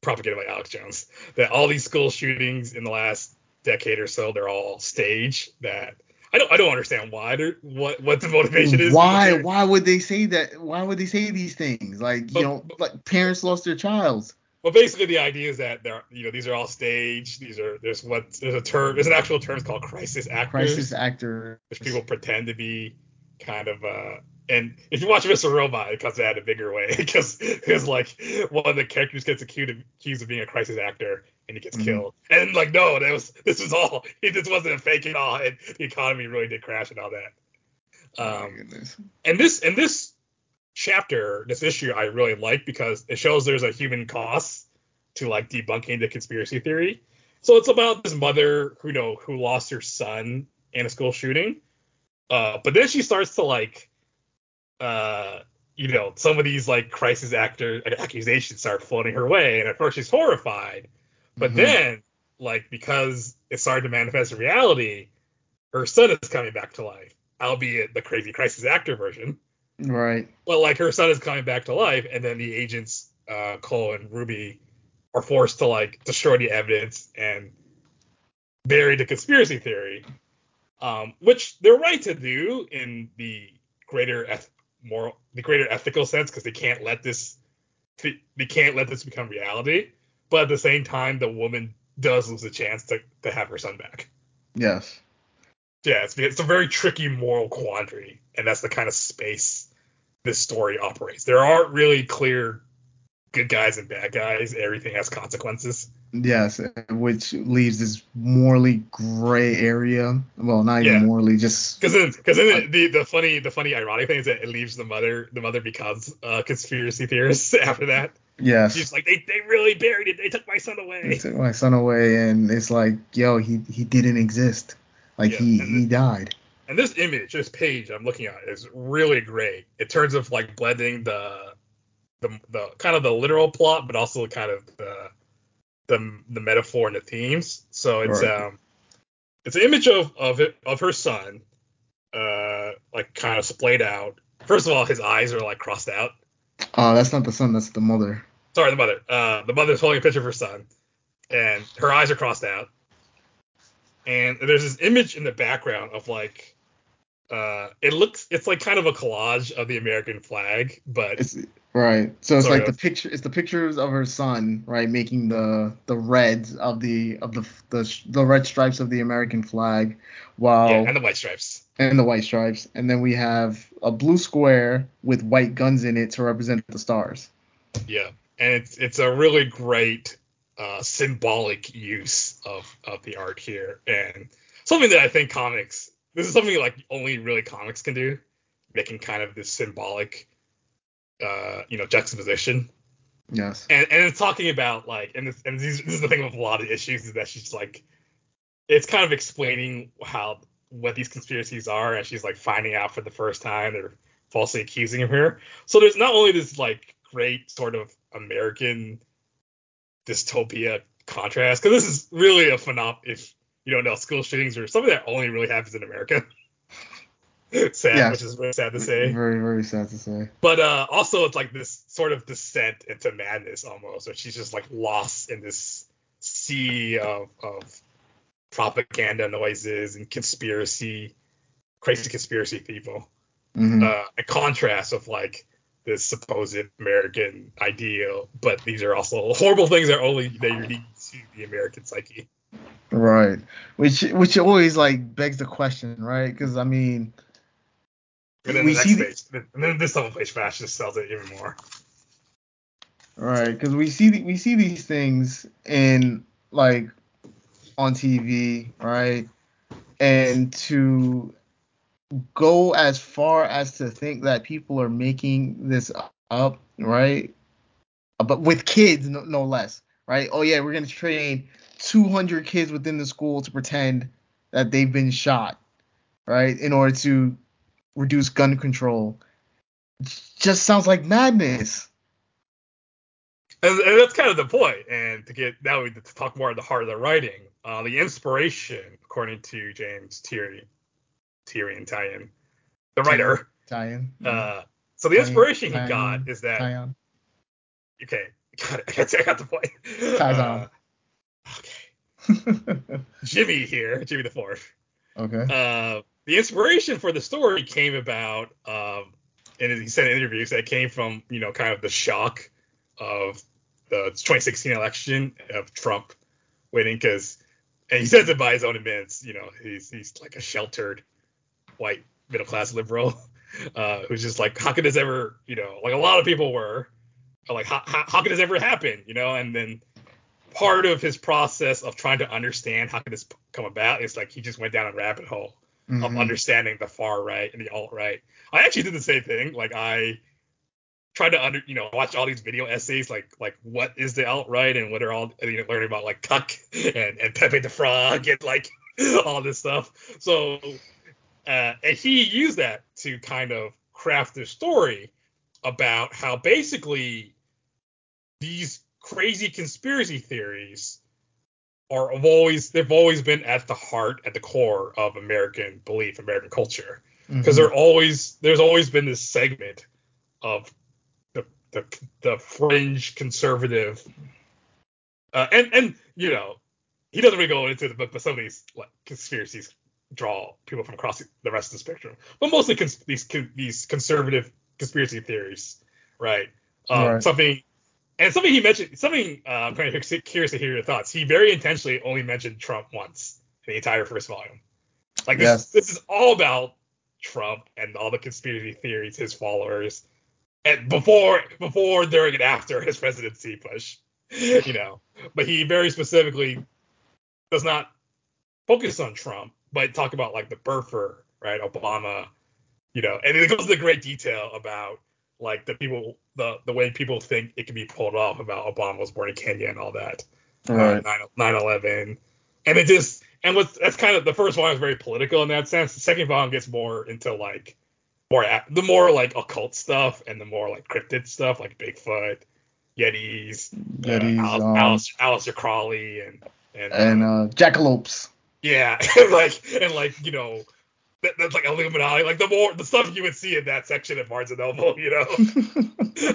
propagated by Alex Jones that all these school shootings in the last decade or so they're all staged. That I don't I don't understand why what what the motivation is. Why why would they say that? Why would they say these things? Like you But- know, like parents lost their child. Well, basically, the idea is that they're, you know, these are all staged. These are there's what there's a term, there's an actual term it's called crisis actors, Crisis actor. which people pretend to be kind of. uh And if you watch Mr. Robot, it comes out in a bigger way because because like one of the characters gets accused of, accused of being a crisis actor and he gets Mhm. killed. And like, no, that was this was all. It just wasn't a fake at all, and the economy really did crash and all that. oh Um, goodness. and this and this chapter, this issue, I really like because it shows there's a human cost to like debunking the conspiracy theory. So it's about this mother who you know who lost her son in a school shooting, uh, but then she starts to like, uh, you know, some of these like crisis actor accusations start floating her way, and at first she's horrified, but Mhm. then like because it started to manifest in reality, her son is coming back to life, albeit the crazy crisis actor version. Right. But like her son is coming back to life, and then the agents, uh, Cole and Ruby, are forced to like destroy the evidence and bury the conspiracy theory, um, which they're right to do in the greater eth- moral, the greater ethical sense, because they can't let this, they can't let this become reality. But at the same time, the woman does lose a chance to to have her son back. Yes. Yeah, it's, it's a very tricky moral quandary, and that's the kind of space this story operates. There aren't really clear good guys and bad guys. Everything has consequences. Yes, which leaves this morally gray area. Well, not even Yeah. morally, just Because then, because then the, the funny, the funny, ironic thing is that it leaves the mother, the mother becomes a conspiracy theorist after that. Yes. She's like, they, they really buried it. They took my son away. They took my son away, and it's like, yo, he he didn't exist. Like Yeah, he and he died. And this image, this page I'm looking at is really great in terms of like blending the the the kind of the literal plot, but also kind of the the the metaphor and the themes. So it's Right. um it's an image of of it of her son, uh like kind of splayed out. First of all, his eyes are like crossed out. Uh, that's not the son, that's the mother. Sorry, the mother. Uh, the mother's holding a picture of her son, and her eyes are crossed out. And there's this image in the background of like, uh, it looks, it's like kind of a collage of the American flag, but It's right. So it's like of. the picture. It's the pictures of her son, right, making the the reds of the of the the the red stripes of the American flag, while yeah, and the white stripes. and the white stripes, and then we have a blue square with white guns in it to represent the stars. Yeah, and it's it's a really great uh, symbolic use of of the art here, and something that I think comics. This is something like only really comics can do, making kind of this symbolic, uh, you know, juxtaposition. Yes. and and it's talking about like and this, and these, this is the thing with a lot of issues is that she's like it's kind of explaining how what these conspiracies are and she's like finding out for the first time they're falsely accusing of her so there's not only this like great sort of american dystopia contrast because this is really a phenom if you don't know school shootings are something that only really happens in america sad Yes. which is really sad to say Very very sad to say. but uh, also it's like this sort of descent into madness almost, where she's just like lost in this sea of, of propaganda noises and conspiracy, crazy conspiracy people. hmm Uh, a contrast of like this supposed American ideal, but these are also horrible things that are only they're unique to the American psyche. Right. Which which always like begs the question, right? Because I mean, And then We the see next the- and then this double page flash just sells it even more. right? Because we see the, we see these things in like on TV, right? And to go as far as to think that people are making this up, right? But with kids, no, no less, right? Oh yeah, we're gonna train 200 kids within the school to pretend that they've been shot, right, in order to reduce gun control. Just sounds like madness. And, and that's kind of the point. And to get now we to talk more at the heart of the writing, uh, the inspiration, according to James Thierry, Thierry and the writer. Tynion. Uh, so the inspiration he got is that. Tynion. Okay, got it. I got, the point. Tynion. Uh. Jimmy here, Jimmy the Fourth. okay. Uh, the inspiration for the story came about, um, and he said in interviews that came from, you know, kind of the shock of the 2016 election of Trump winning, because, and he says it by his own admittance, you know, he's he's like a sheltered white middle class liberal, uh, who's just like, how could this ever, you know, like a lot of people were, like, how, how, how could this ever happen, you know, and then part of his process of trying to understand how could this come about is like he just went down a rabbit hole of Mhm. understanding the far right and the alt right. I actually did the same thing. Like I tried to under you know watch all these video essays like like what is the alt right and what are all you know learning about like Cuck and and Pepe the Frog and like all this stuff. So uh, and he used that to kind of craft this story about how basically these crazy conspiracy theories are have always they've always been at the heart at the core of American belief, American culture because Mhm. they're always there's always been this segment of the the, the fringe conservative uh, and and you know he doesn't really go into the book but some of these like conspiracies draw people from across the rest of the spectrum but mostly cons- these con- these conservative conspiracy theories right um, Right. something and something he mentioned something uh, I'm kind of curious to hear your thoughts he very intentionally only mentioned Trump once in the entire first volume like this, Yes. this is all about Trump and all the conspiracy theories, his followers, and before, before, during, and after his presidency push, you know. But he very specifically does not focus on Trump, but talk about like the birther, right, Obama, you know, and it goes into great detail about like the people, the the way people think it can be pulled off about Obama was born in Kenya and all that Right. uh, 9 11 and it just and what's that's kind of the first volume is very political in that sense the second volume gets more into like more the more like occult stuff and the more like cryptid stuff like bigfoot yetis Yetis, uh, Al- um, Alice, Aleister Crowley and and, and uh, uh, jackalopes. yeah and like and like you know that, that's like Illuminati like the more the stuff you would see in that section at Barnes and Noble you know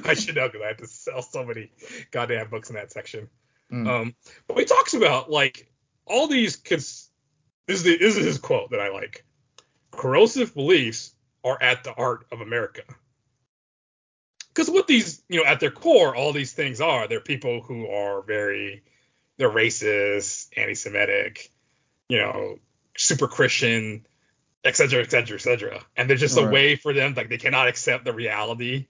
I should know because I had to sell so many goddamn books in that section. Mm. Um, but he talks about like all these. Cons- this is the, this is his quote that I like. Corrosive beliefs are at the heart of America. Because what these, you know, at their core, all these things are, they're people who are very, they're racist, anti-Semitic, you know, super Christian, et cetera, et cetera, et cetera. And they're just a Right. way for them, like they cannot accept the reality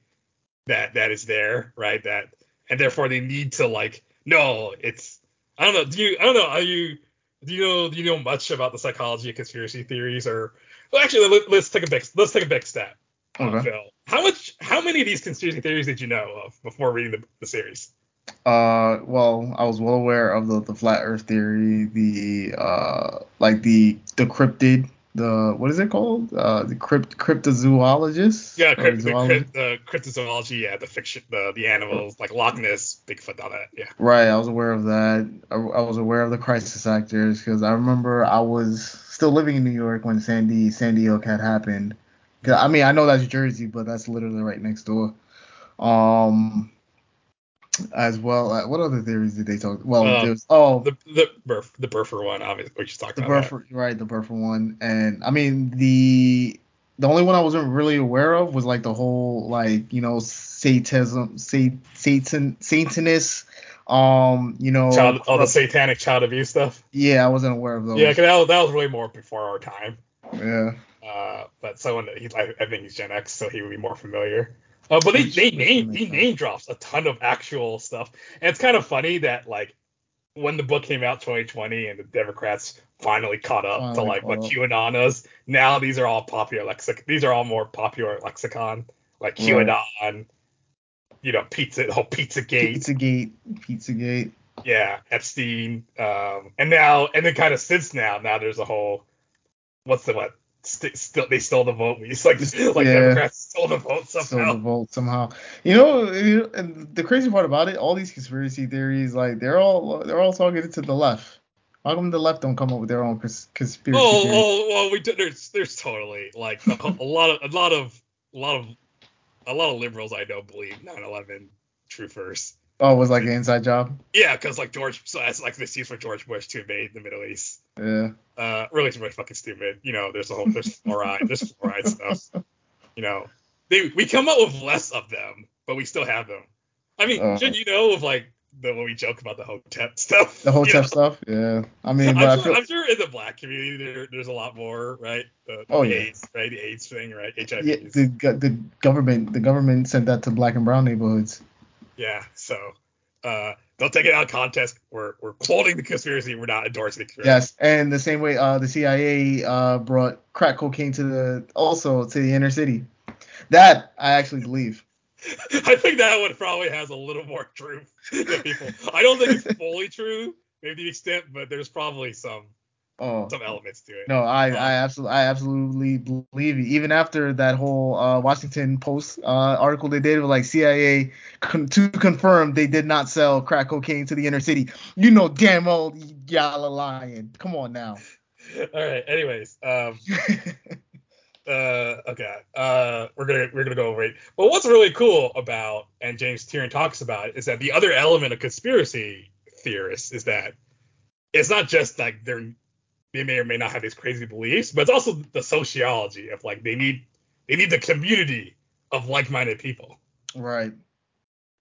that that is there, right? That and therefore they need to like, no, it's I don't know. Do you I don't know, are you do you know do you know much about the psychology of conspiracy theories or well actually let, let's take a big let's take a big step. Okay. Phil. How much how many of these conspiracy theories did you know of before reading the, the series? Uh, well, I was well aware of the, the flat Earth theory, the uh, like the the cryptid, the what is it called? Uh, the crypt cryptozoologist. Yeah, crypt, the, the cryptozoology, yeah, the fiction, the the animals like Loch Ness, Bigfoot, all that. Yeah. Right, I was aware of that. I, I was aware of the crisis actors because I remember I was still living in New York when Sandy Sandy Hook had happened. I mean, I know that's Jersey, but that's literally right next door. Um, as well, uh, what other theories did they talk? Well, Uh, there's oh The the birth the birther one, obviously, we just talked the about Birther, right, the Birther one, and I mean the the only one I wasn't really aware of was like the whole like you know Satanism, Satan, Satan, Satanist, um, you know. Child, all the satanic child abuse stuff. yeah, I wasn't aware of those. Yeah, 'cause that, was- that was really more before our time. yeah, Uh, but someone that he, I, I think he's Gen X, so he would be more familiar. Uh, but they, they name sense. name drops a ton of actual stuff, and it's kind of funny that like when the book came out 2020 and the Democrats finally caught up to like what up. QAnon is, now these are all popular lexic. These are all more popular lexicon like Right. QAnon, you know, pizza, the whole PizzaGate, Pizzagate, Pizzagate. Yeah, Epstein. Um, and now, and then kind of since now, now there's a whole, what's the what? St- still, they stole the vote. It's like like Yeah. Democrats stole the vote somehow. the vote somehow. You know, you know, and the crazy part about it, all these conspiracy theories, like they're all they're all targeted to the left. How come the left don't come up with their own cons- conspiracy Oh, theories? oh, well, we do, there's there's totally like a, a lot of a lot of a lot of a lot of liberals I know believe 9/11 truthers. Oh, it was like an inside job. Yeah, because like George, so that's like the excuse for George Bush to invade the Middle East. Yeah. Uh, really, it's really fucking stupid. You know, there's a whole there's fluoride, there's fluoride stuff. You know, they we come up with less of them, but we still have them. I mean, Uh. should you know of like the when we joke about the Hotep stuff? The you Hotep know? stuff. Yeah. I mean, but I'm, I sure, feel. I'm sure in the black community there, there's a lot more, right? The, Oh, the yeah. AIDS, right? The AIDS thing, right? HIV. Yeah, the the government the government sent that to black and brown neighborhoods. Yeah, so uh, don't take it out of context. We're we're quoting the conspiracy. We're not endorsing the conspiracy. Yes, and the same way uh, the CIA uh, brought crack cocaine to the also to the inner city. That I actually believe. I think that one probably has a little more truth than people. I don't think it's fully true, maybe the extent, but there's probably some Oh some elements to it. no, I Um, I absolutely I absolutely believe you. Even after that whole uh, Washington Post uh, article they did with like CIA con- to confirm they did not sell crack cocaine to the inner city. You know damn well y'all are lying. Come on now. All right. Anyways, um, uh, okay, uh, we're gonna we're gonna go over it. But what's really cool about, and James Tynion talks about, is that the other element of conspiracy theorists is that it's not just like they're they may or may not have these crazy beliefs, but it's also the sociology of like they need they need the community of like-minded people. right.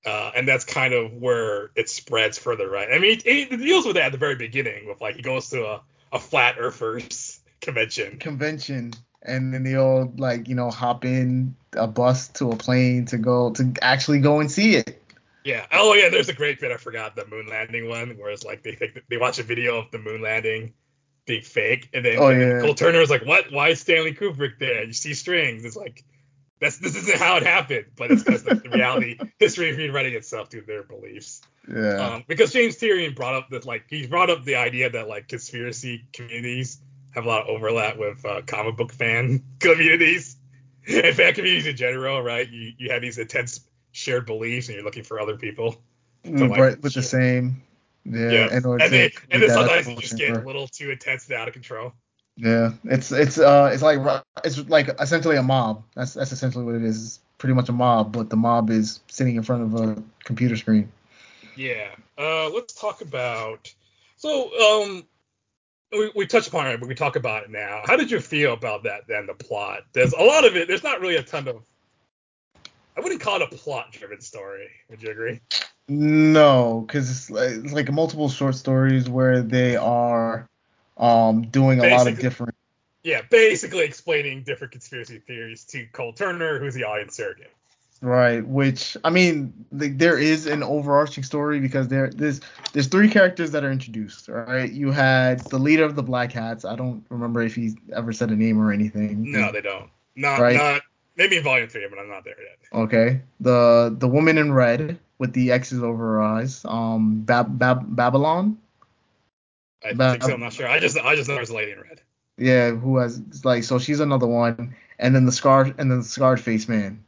Uh, and that's kind of where it spreads further, right? I mean, it, it deals with that at the very beginning, with like he goes to a, a flat earthers convention, convention and then they all like you know hop in a bus to a plane to go to actually go and see it Yeah. Oh yeah, there's a great bit I forgot the moon landing one, where it's like they think they watch a video of the moon landing being fake, and then, Oh, and then yeah. Cole Turner is like, "What? Why is Stanley Kubrick there? You see strings." It's like that's this isn't how it happened, but it's because the, the reality history rewriting itself through their beliefs. yeah Um, because James Tynion brought up that like he brought up the idea that like conspiracy communities have a lot of overlap with uh, comic book fan communities and fan communities in general, right? You you have these intense shared beliefs and you're looking for other people. Mm, like, right, with sure. the same yeah, Yeah. And to then and then sometimes echo just get a little too intense and out of control. yeah it's it's uh it's like it's like essentially a mob that's that's essentially what it is it's pretty much a mob but the mob is sitting in front of a computer screen Yeah. Uh, let's talk about. So, um, we, we touched upon it, but we talk about it now. How did you feel about that? Then the plot. There's a lot of it. There's not really a ton of. I wouldn't call it a plot-driven story. Would you agree? no because it's like, it's like multiple short stories where they are um doing a lot of different Yeah, basically explaining different conspiracy theories to Cole Turner, who's the audience surrogate. Right, which I mean, there is an overarching story because there there's there's three characters that are introduced. Right, you had the leader of the Black Hats. I don't remember if he ever said a name or anything. No, they don't. Not Right. not maybe in volume three, but I'm not there yet. Okay, the the woman in red with the X's over her eyes. Um, Bab, Bab, Babylon. I But- think so. I'm not sure. I just I just know there's a lady in red. Yeah, who has like so she's another one, and then the scar and then the scarred face man.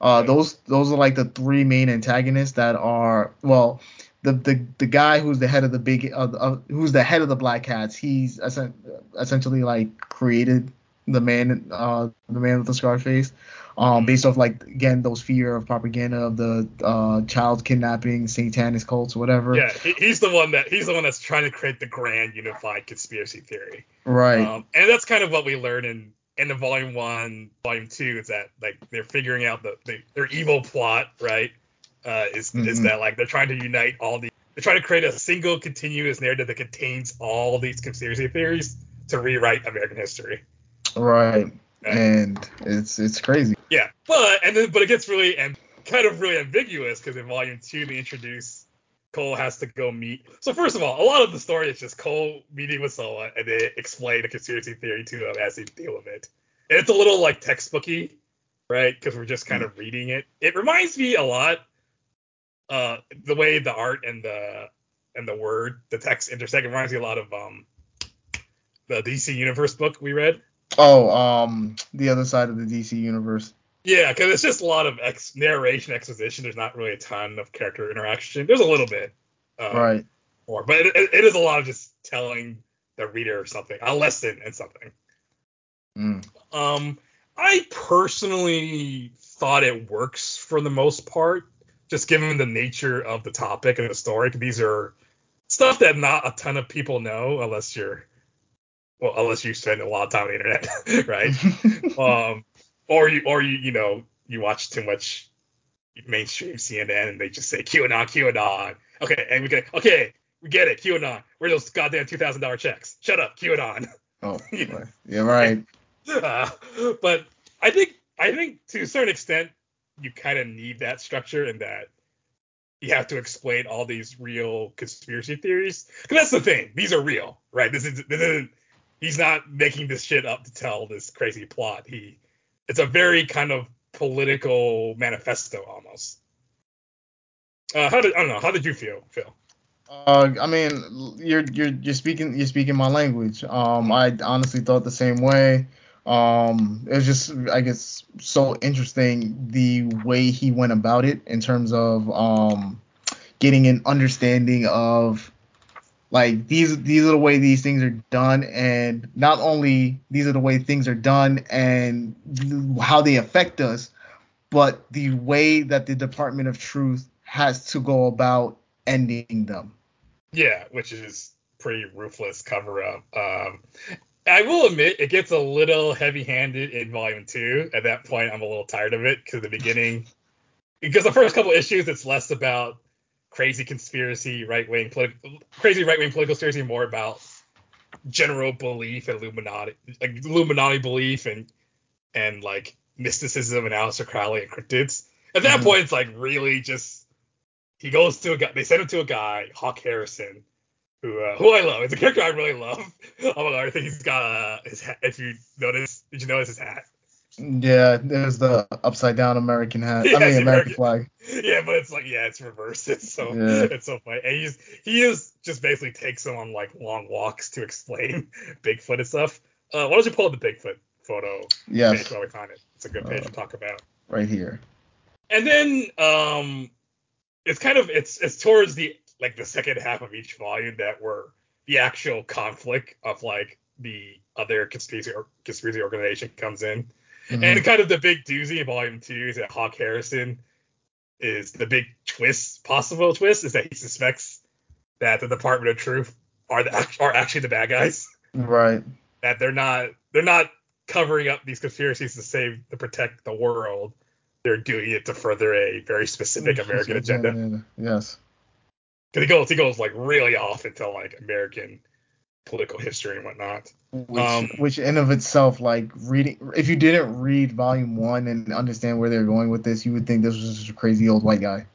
Uh, Yeah. those those are like the three main antagonists that are well, the the the guy who's the head of the big uh, uh, who's the head of the Black Hats. He's essen- essentially like created the man uh the man with the scarred face, um based off like again those fear of propaganda of the uh child kidnapping, satanic cults, whatever. Yeah, he, he's the one that he's the one that's trying to create the grand unified conspiracy theory. Right. Um, and that's kind of what we learn in in the volume one, volume two is that like they're figuring out the, the their evil plot, right? Uh, is is Mhm. that like they're trying to unite all the they're trying to create a single continuous narrative that contains all these conspiracy theories to rewrite American history. Right. And it's it's crazy. Yeah, but and then but it gets really and kind of really ambiguous because in volume two they introduce Cole has to go meet. So first of all, a lot of the story is just Cole meeting with someone and they explain a conspiracy theory to him as they deal with it. And it's a little like textbooky, right? Because we're just kind of reading it. It reminds me a lot uh the way the art and the and the word, the text intersect. It reminds me a lot of um the DC Universe book we read. Oh, um, the other side of the DC universe. Yeah, because it's just a lot of ex- narration, exposition. There's not really a ton of character interaction. There's a little bit, um, right. more, but it, it is a lot of just telling the reader something, a lesson and something. Mm. Um, I personally thought it works for the most part, just given the nature of the topic and the story. These are stuff that not a ton of people know, unless you're, well, unless you spend a lot of time on the internet, right? um, or you, or you, you know, you watch too much mainstream CNN and they just say QAnon, QAnon. Okay, and we get, okay, we get it, QAnon. Where those goddamn two thousand dollar checks? Shut up, QAnon. oh, Yeah. right. yeah, right. Uh, but I think I think to a certain extent you kind of need that structure and that you have to explain all these real conspiracy theories. Because that's the thing; these are real, right? This is this isn't. He's not making this shit up to tell this crazy plot. He it's a very kind of political manifesto almost. Uh, how did I don't know? How did you feel, Phil? Uh, I mean, you're you're you're speaking you're speaking my language. Um, I honestly thought the same way. Um, it was just I guess so interesting the way he went about it in terms of um getting an understanding of like these these are the way these things are done and not only these are the way things are done and how they affect us but the way that the department of truth has to go about ending them Yeah, which is pretty ruthless cover up. Um, I will admit it gets a little heavy handed in volume two. At that point, I'm a little tired of it because the beginning, because the first couple issues, it's less about crazy conspiracy, right wing, politi- crazy right wing political conspiracy, more about general belief and Illuminati, like Illuminati belief and and like mysticism and Aleister Crowley and cryptids. At that Mhm. point, it's like really just he goes to a guy. They send him to a guy, Hawk Harrison, who uh, who I love. It's a character I really love. Oh my god, I think he's got uh, his hat. If you notice, did you notice his hat? Yeah, there's the upside down American hat. Yeah, I mean, American American. flag. Yeah, but it's like yeah, it's reversed. It's so Yeah. it's so funny. And he's he is just basically takes him on like long walks to explain Bigfoot and stuff. Uh, why don't you pull up the Bigfoot photo Yes, page while we find it? It's a good page to talk about. right here. and then um it's kind of it's it's towards the like the second half of each volume that were the actual conflict of like the other conspiracy or conspiracy organization comes in Mhm. and kind of the big doozy in volume two is that hawk harrison is the big twist possible twist is that he suspects that the department of truth are the are actually the bad guys right. that they're not they're not covering up these conspiracies to save to protect the world they're doing it to further a very specific american agenda Yes. because he goes he goes like really off into like american political history and whatnot Which, Um, which in of itself, like reading, if you didn't read volume one and understand where they're going with this, you would think this was just a crazy old white guy.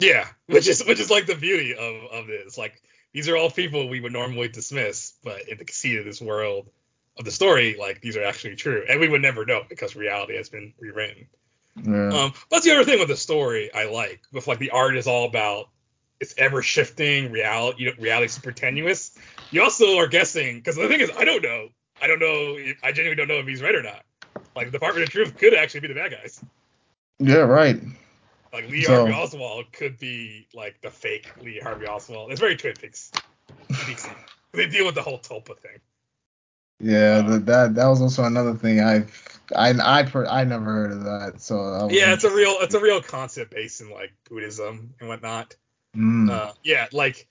yeah which is which is like the beauty of of this like these are all people we would normally dismiss but in the conceit of this world of the story like these are actually true and we would never know because reality has been rewritten Yeah. Um, that's the other thing with the story I like. With like the art is all about it's ever shifting reality. You know, reality super tenuous. You also are guessing because the thing is I don't know. I don't know. If, I genuinely don't know if he's right or not. Like the Department of Truth could actually be the bad guys. yeah. Right. Like Lee So- Harvey Oswald could be like the fake Lee Harvey Oswald. It's very Twin Peaks. They deal with the whole Tulpa thing. Yeah. the, that that was also another thing I I I per, I never heard of that. So was Yeah, it's a real it's a real concept based in like Buddhism and whatnot. Mm, Uh, yeah, like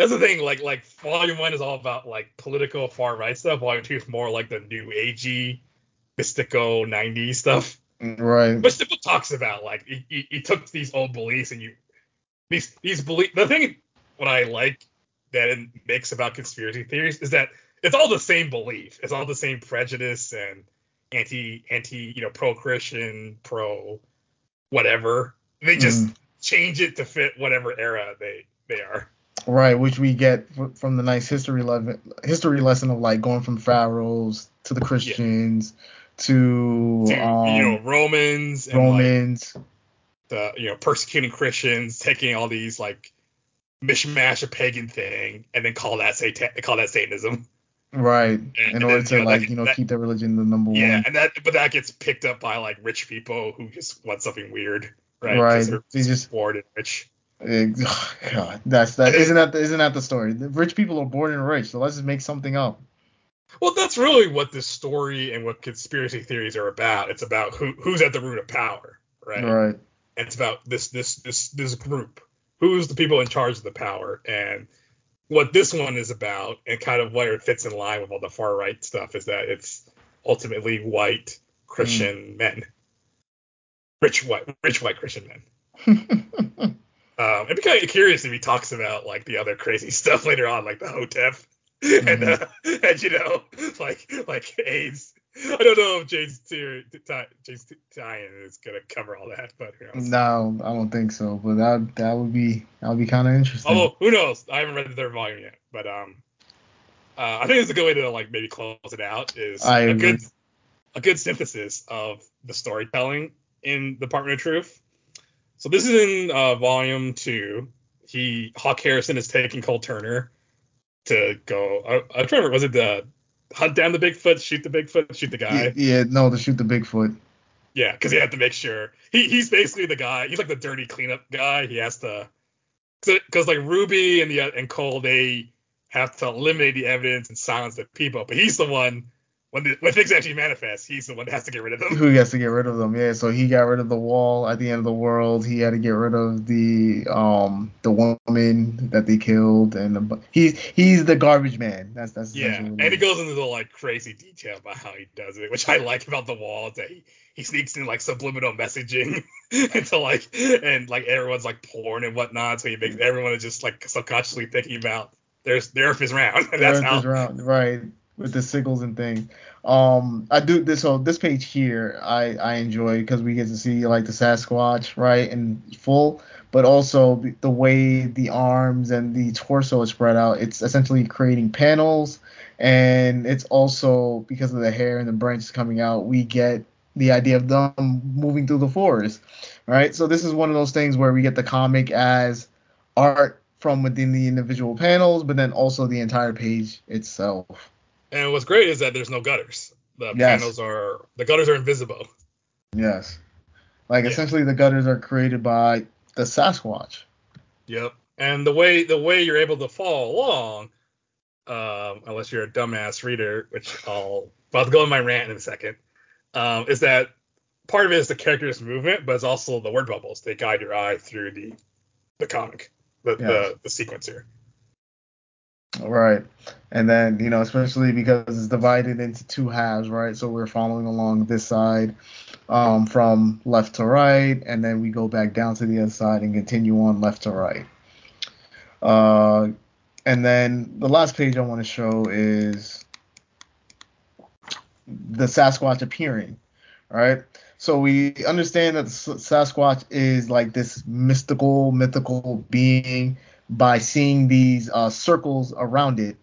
that's the thing. Like like volume one is all about like political far right stuff. Volume two is more like the new agey, mystical '90s stuff. right. But book talks about. Like he, he, he took these old beliefs and you these these belief. The thing what I like that it makes about conspiracy theories is that it's all the same belief. It's all the same prejudice and anti anti you know pro Christian pro whatever. They just Mm. change it to fit whatever era they they are. Right, which we get from the nice history lesson, history lesson of like going from pharaohs to the Christians to, to um, you know Romans and like Romans. the you know persecuting Christians, taking all these like mishmash a pagan thing and then call that satan call that Satanism. Right. And- In and order then, to you know, like that- you know that- keep their religion the number Yeah, one. Yeah, and that but that gets picked up by like rich people who just want something weird, right? Right. They're They just bored and rich. God, that's that. Isn't that isn't that the story? The rich people are born and rich, so let's just make something up. Well, that's really what this story and what conspiracy theories are about. It's about who who's at the root of power, right? Right. And it's about this this this this group. Who's the people in charge of the power? And what this one is about, and kind of where it fits in line with all the far right stuff, is that it's ultimately white Christian hmm. men, rich white rich white Christian men. Um, it'd be kind of curious if he talks about like the other crazy stuff later on, like the Hotep and uh, and you know like like AIDS. I don't know if James James Tynion is gonna cover all that, but no, I don't think so. But that that would be that would be kind of interesting. Although who knows? I haven't read the third volume yet, but um, uh, I think it's a good way to like maybe close it out. Is I a agree. good a good synthesis of the storytelling in the Department of Truth. So this is in uh, volume two. He Hawk Harrison is taking Cole Turner to go. I, I'm trying to remember. Was it the hunt down the Bigfoot, shoot the Bigfoot, shoot the guy? yeah, yeah, no, to shoot the Bigfoot. Yeah, because he had to make sure he he's basically the guy. He's like the dirty cleanup guy. He has to because like Ruby and the and Cole they have to eliminate the evidence and silence the people, but he's the one when the, when things actually manifest. He's the one that has to get rid of them. Who has to get rid of them? Yeah, so he got rid of the wall at the end of the world. He had to get rid of the um the woman that they killed, and the, he's he's the garbage man. That's that's Yeah, and he it goes into the like crazy detail about how he does it, which I like about the wall is that he, he sneaks in like subliminal messaging into like and like everyone's like porn and whatnot, so he makes everyone is just like subconsciously thinking about there's the Earth is round, and that's Earth how is round, right? With the signals and things. Um, I do this. So this page here, I I enjoy because we get to see like the Sasquatch, right, in full, but also the- the way the arms and the torso is spread out. It's essentially creating panels, and it's also because of the hair and the branches coming out, we get the idea of them moving through the forest, right? So this is one of those things where we get the comic as art from within the individual panels, but then also the entire page itself. And what's great is that there's no gutters. The Yes. panels are the gutters are invisible. Yes. Like Yeah. essentially the gutters are created by the Sasquatch. Yep. And the way the way you're able to follow along, um, unless you're a dumbass reader, which I'll about to go on my rant in a second, um, is that part of it is the character's movement, but it's also the word bubbles. They guide your eye through the the comic, the Yes. the, the sequence here. Right. And then, you know, especially because it's divided into two halves, right? So we're following along this side um, from left to right, and then we go back down to the other side and continue on left to right. Uh, and then the last page I want to show is the Sasquatch appearing, right? So we understand that the Sasquatch is like this mystical, mythical being by seeing these uh, circles around it.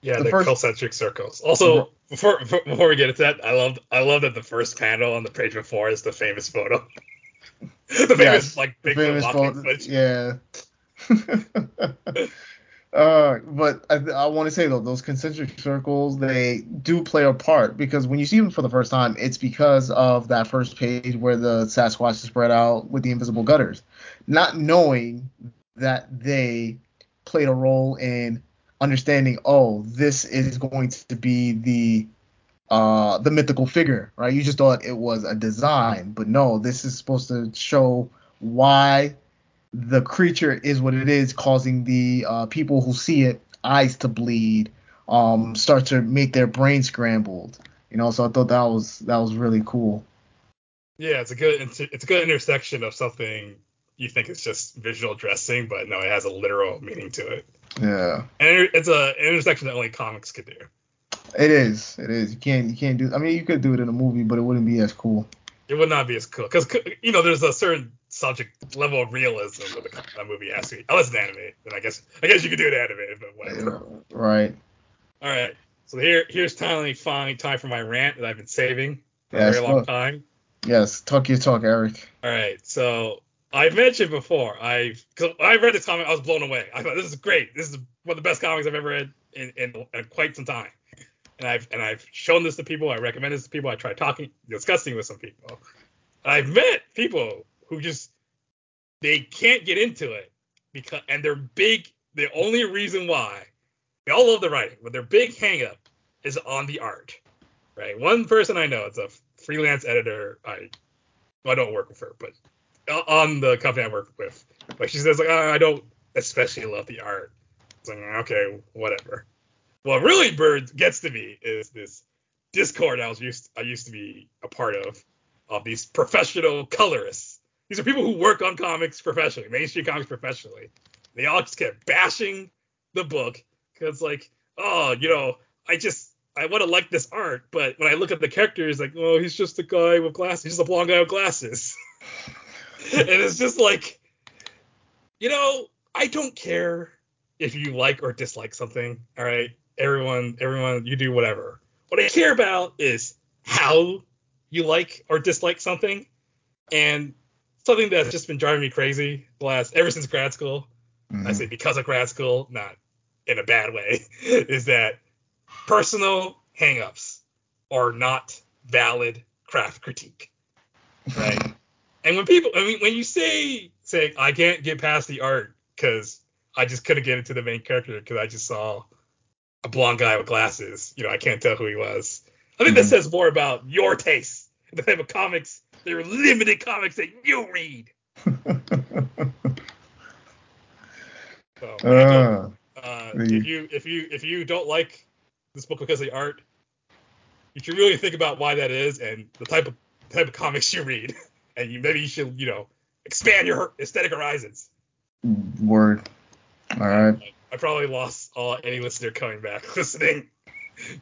Yeah, The the, first- concentric circles. Also, before before before we get into that, I love I love that the first panel on the page before is the famous photo. the famous Yes, like Bigfoot famous photo- Yeah. uh, but I, I want to say though, those concentric circles they do play a part because when you see them for the first time, it's because of that first page where the Sasquatch is spread out with the invisible gutters, not knowing that they played a role in understanding. Oh, this is going to be the uh the mythical figure, right? You just thought it was a design, but no, this is supposed to show why the creature is what it is, causing the uh, people who see it eyes to bleed, um, start to make their brain scrambled. You know, so I thought that was that was really cool. Yeah, it's a good it's a- it's a good intersection of something you think it's just visual dressing, but no, it has a literal meaning to it. Yeah, And it's a an intersection that only comics could do. it is. It is. You can't you can't do. I mean, you could do it in a movie, but it wouldn't be as cool. It would not be as cool because you know there's a certain subject level of realism that a, movie has to be. Unless it's animated, then I guess I guess you could do it animated, but whatever. Right. All right. So here here's finally finally time for my rant that I've been saving for Yes, a very long time. Yes. Talk your talk, Eric. All right. So I mentioned before, I because I read this comic, I was blown away. I thought this is great. This is one of the best comics I've ever read in, in, in quite some time. And I've and I've shown this to people. I recommend this to people. I tried talking, discussing with some people. I've met people who just they can't get into it because and their big the only reason why they all love the writing, but their big hangup is on the art. Right? One person I know, it's a freelance editor. I I don't work with her, but on the company I work with, like she says, like I don't especially love the art. It's like okay, whatever. What really bird gets to me is this Discord I was used I used to be a part of of these professional colorists. These are people who work on comics professionally, mainstream comics professionally. They all just kept bashing the book because like, oh, you know, I just I want to like this art, but when I look at the characters, like, oh, he's just a guy with glasses. He's just a blonde guy with glasses. and it's just like, you know, I don't care if you like or dislike something. All right, everyone, everyone, you do whatever. What I care about is how you like or dislike something, and something that's just been driving me crazy the last ever since grad school. Mm-hmm. I say because of grad school, not in a bad way, is that personal hangups are not valid craft critique, right? and when people, I mean, when you say say I can't get past the art because I just couldn't get into the main character because I just saw a blonde guy with glasses, you know, I can't tell who he was. I think mm-hmm. that says more about your taste, the type of comics, the limited comics that you read. so, uh, uh, if you if you if you don't like this book because of the art, you should really think about why that is and the type of type of comics you read, and you maybe you should you know expand your aesthetic horizons. Word. All right. I, probably lost all any listener coming back listening,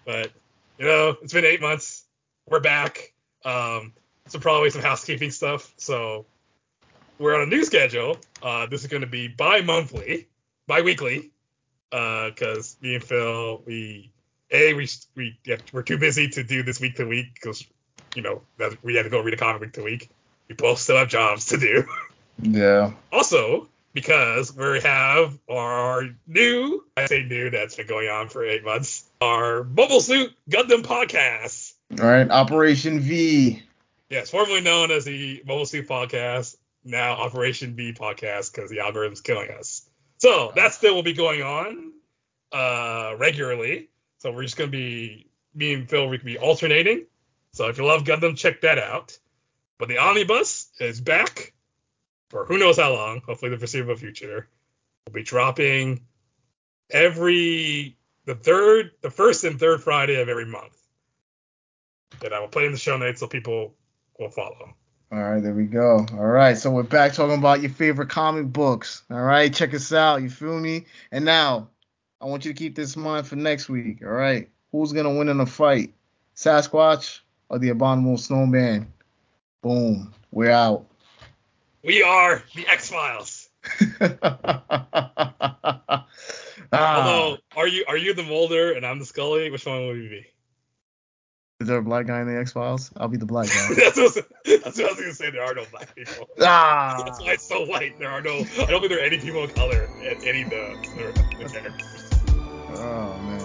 but you know it's been eight months. We're back. Um, so probably some housekeeping stuff. So we're on a new schedule. Uh, this is going to be bi-monthly, bi-weekly, because uh, me and Phil, we a we we yeah, we're too busy to do this week to week because you know that we had to go read a comic week to week. We both still have jobs to do. Yeah. Also, because we have our new, I say new, that's been going on for eight months, our Mobile Suit Gundam podcast. All right, Operation V. Yes, formerly known as the Mobile Suit Podcast, now Operation V Podcast because the algorithm's killing us. So that still will be going on uh, regularly. So we're just gonna be me and Phil we can be alternating. So if you love Gundam, check that out. But the omnibus is back for who knows how long. Hopefully the foreseeable future. We'll be dropping every the third, the first and third Friday of every month. That I will play in the show notes so people will follow. All right, there we go. All right, so we're back talking about your favorite comic books. All right, check us out. You feel me? And now, I want you to keep this in mind for next week. All right, who's gonna win in a fight, Sasquatch or the Abominable Snowman? Boom, we're out. We are the X Files. ah. Although, are you are you the Mulder and I'm the Scully? Which one will you be? Is there a black guy in the X Files? I'll be the black guy. that's, what, that's, what, I was gonna say. There are no black people. Ah. That's why it's so white. There are no. I don't think there are any people of color in any of the, the, the characters. Oh man.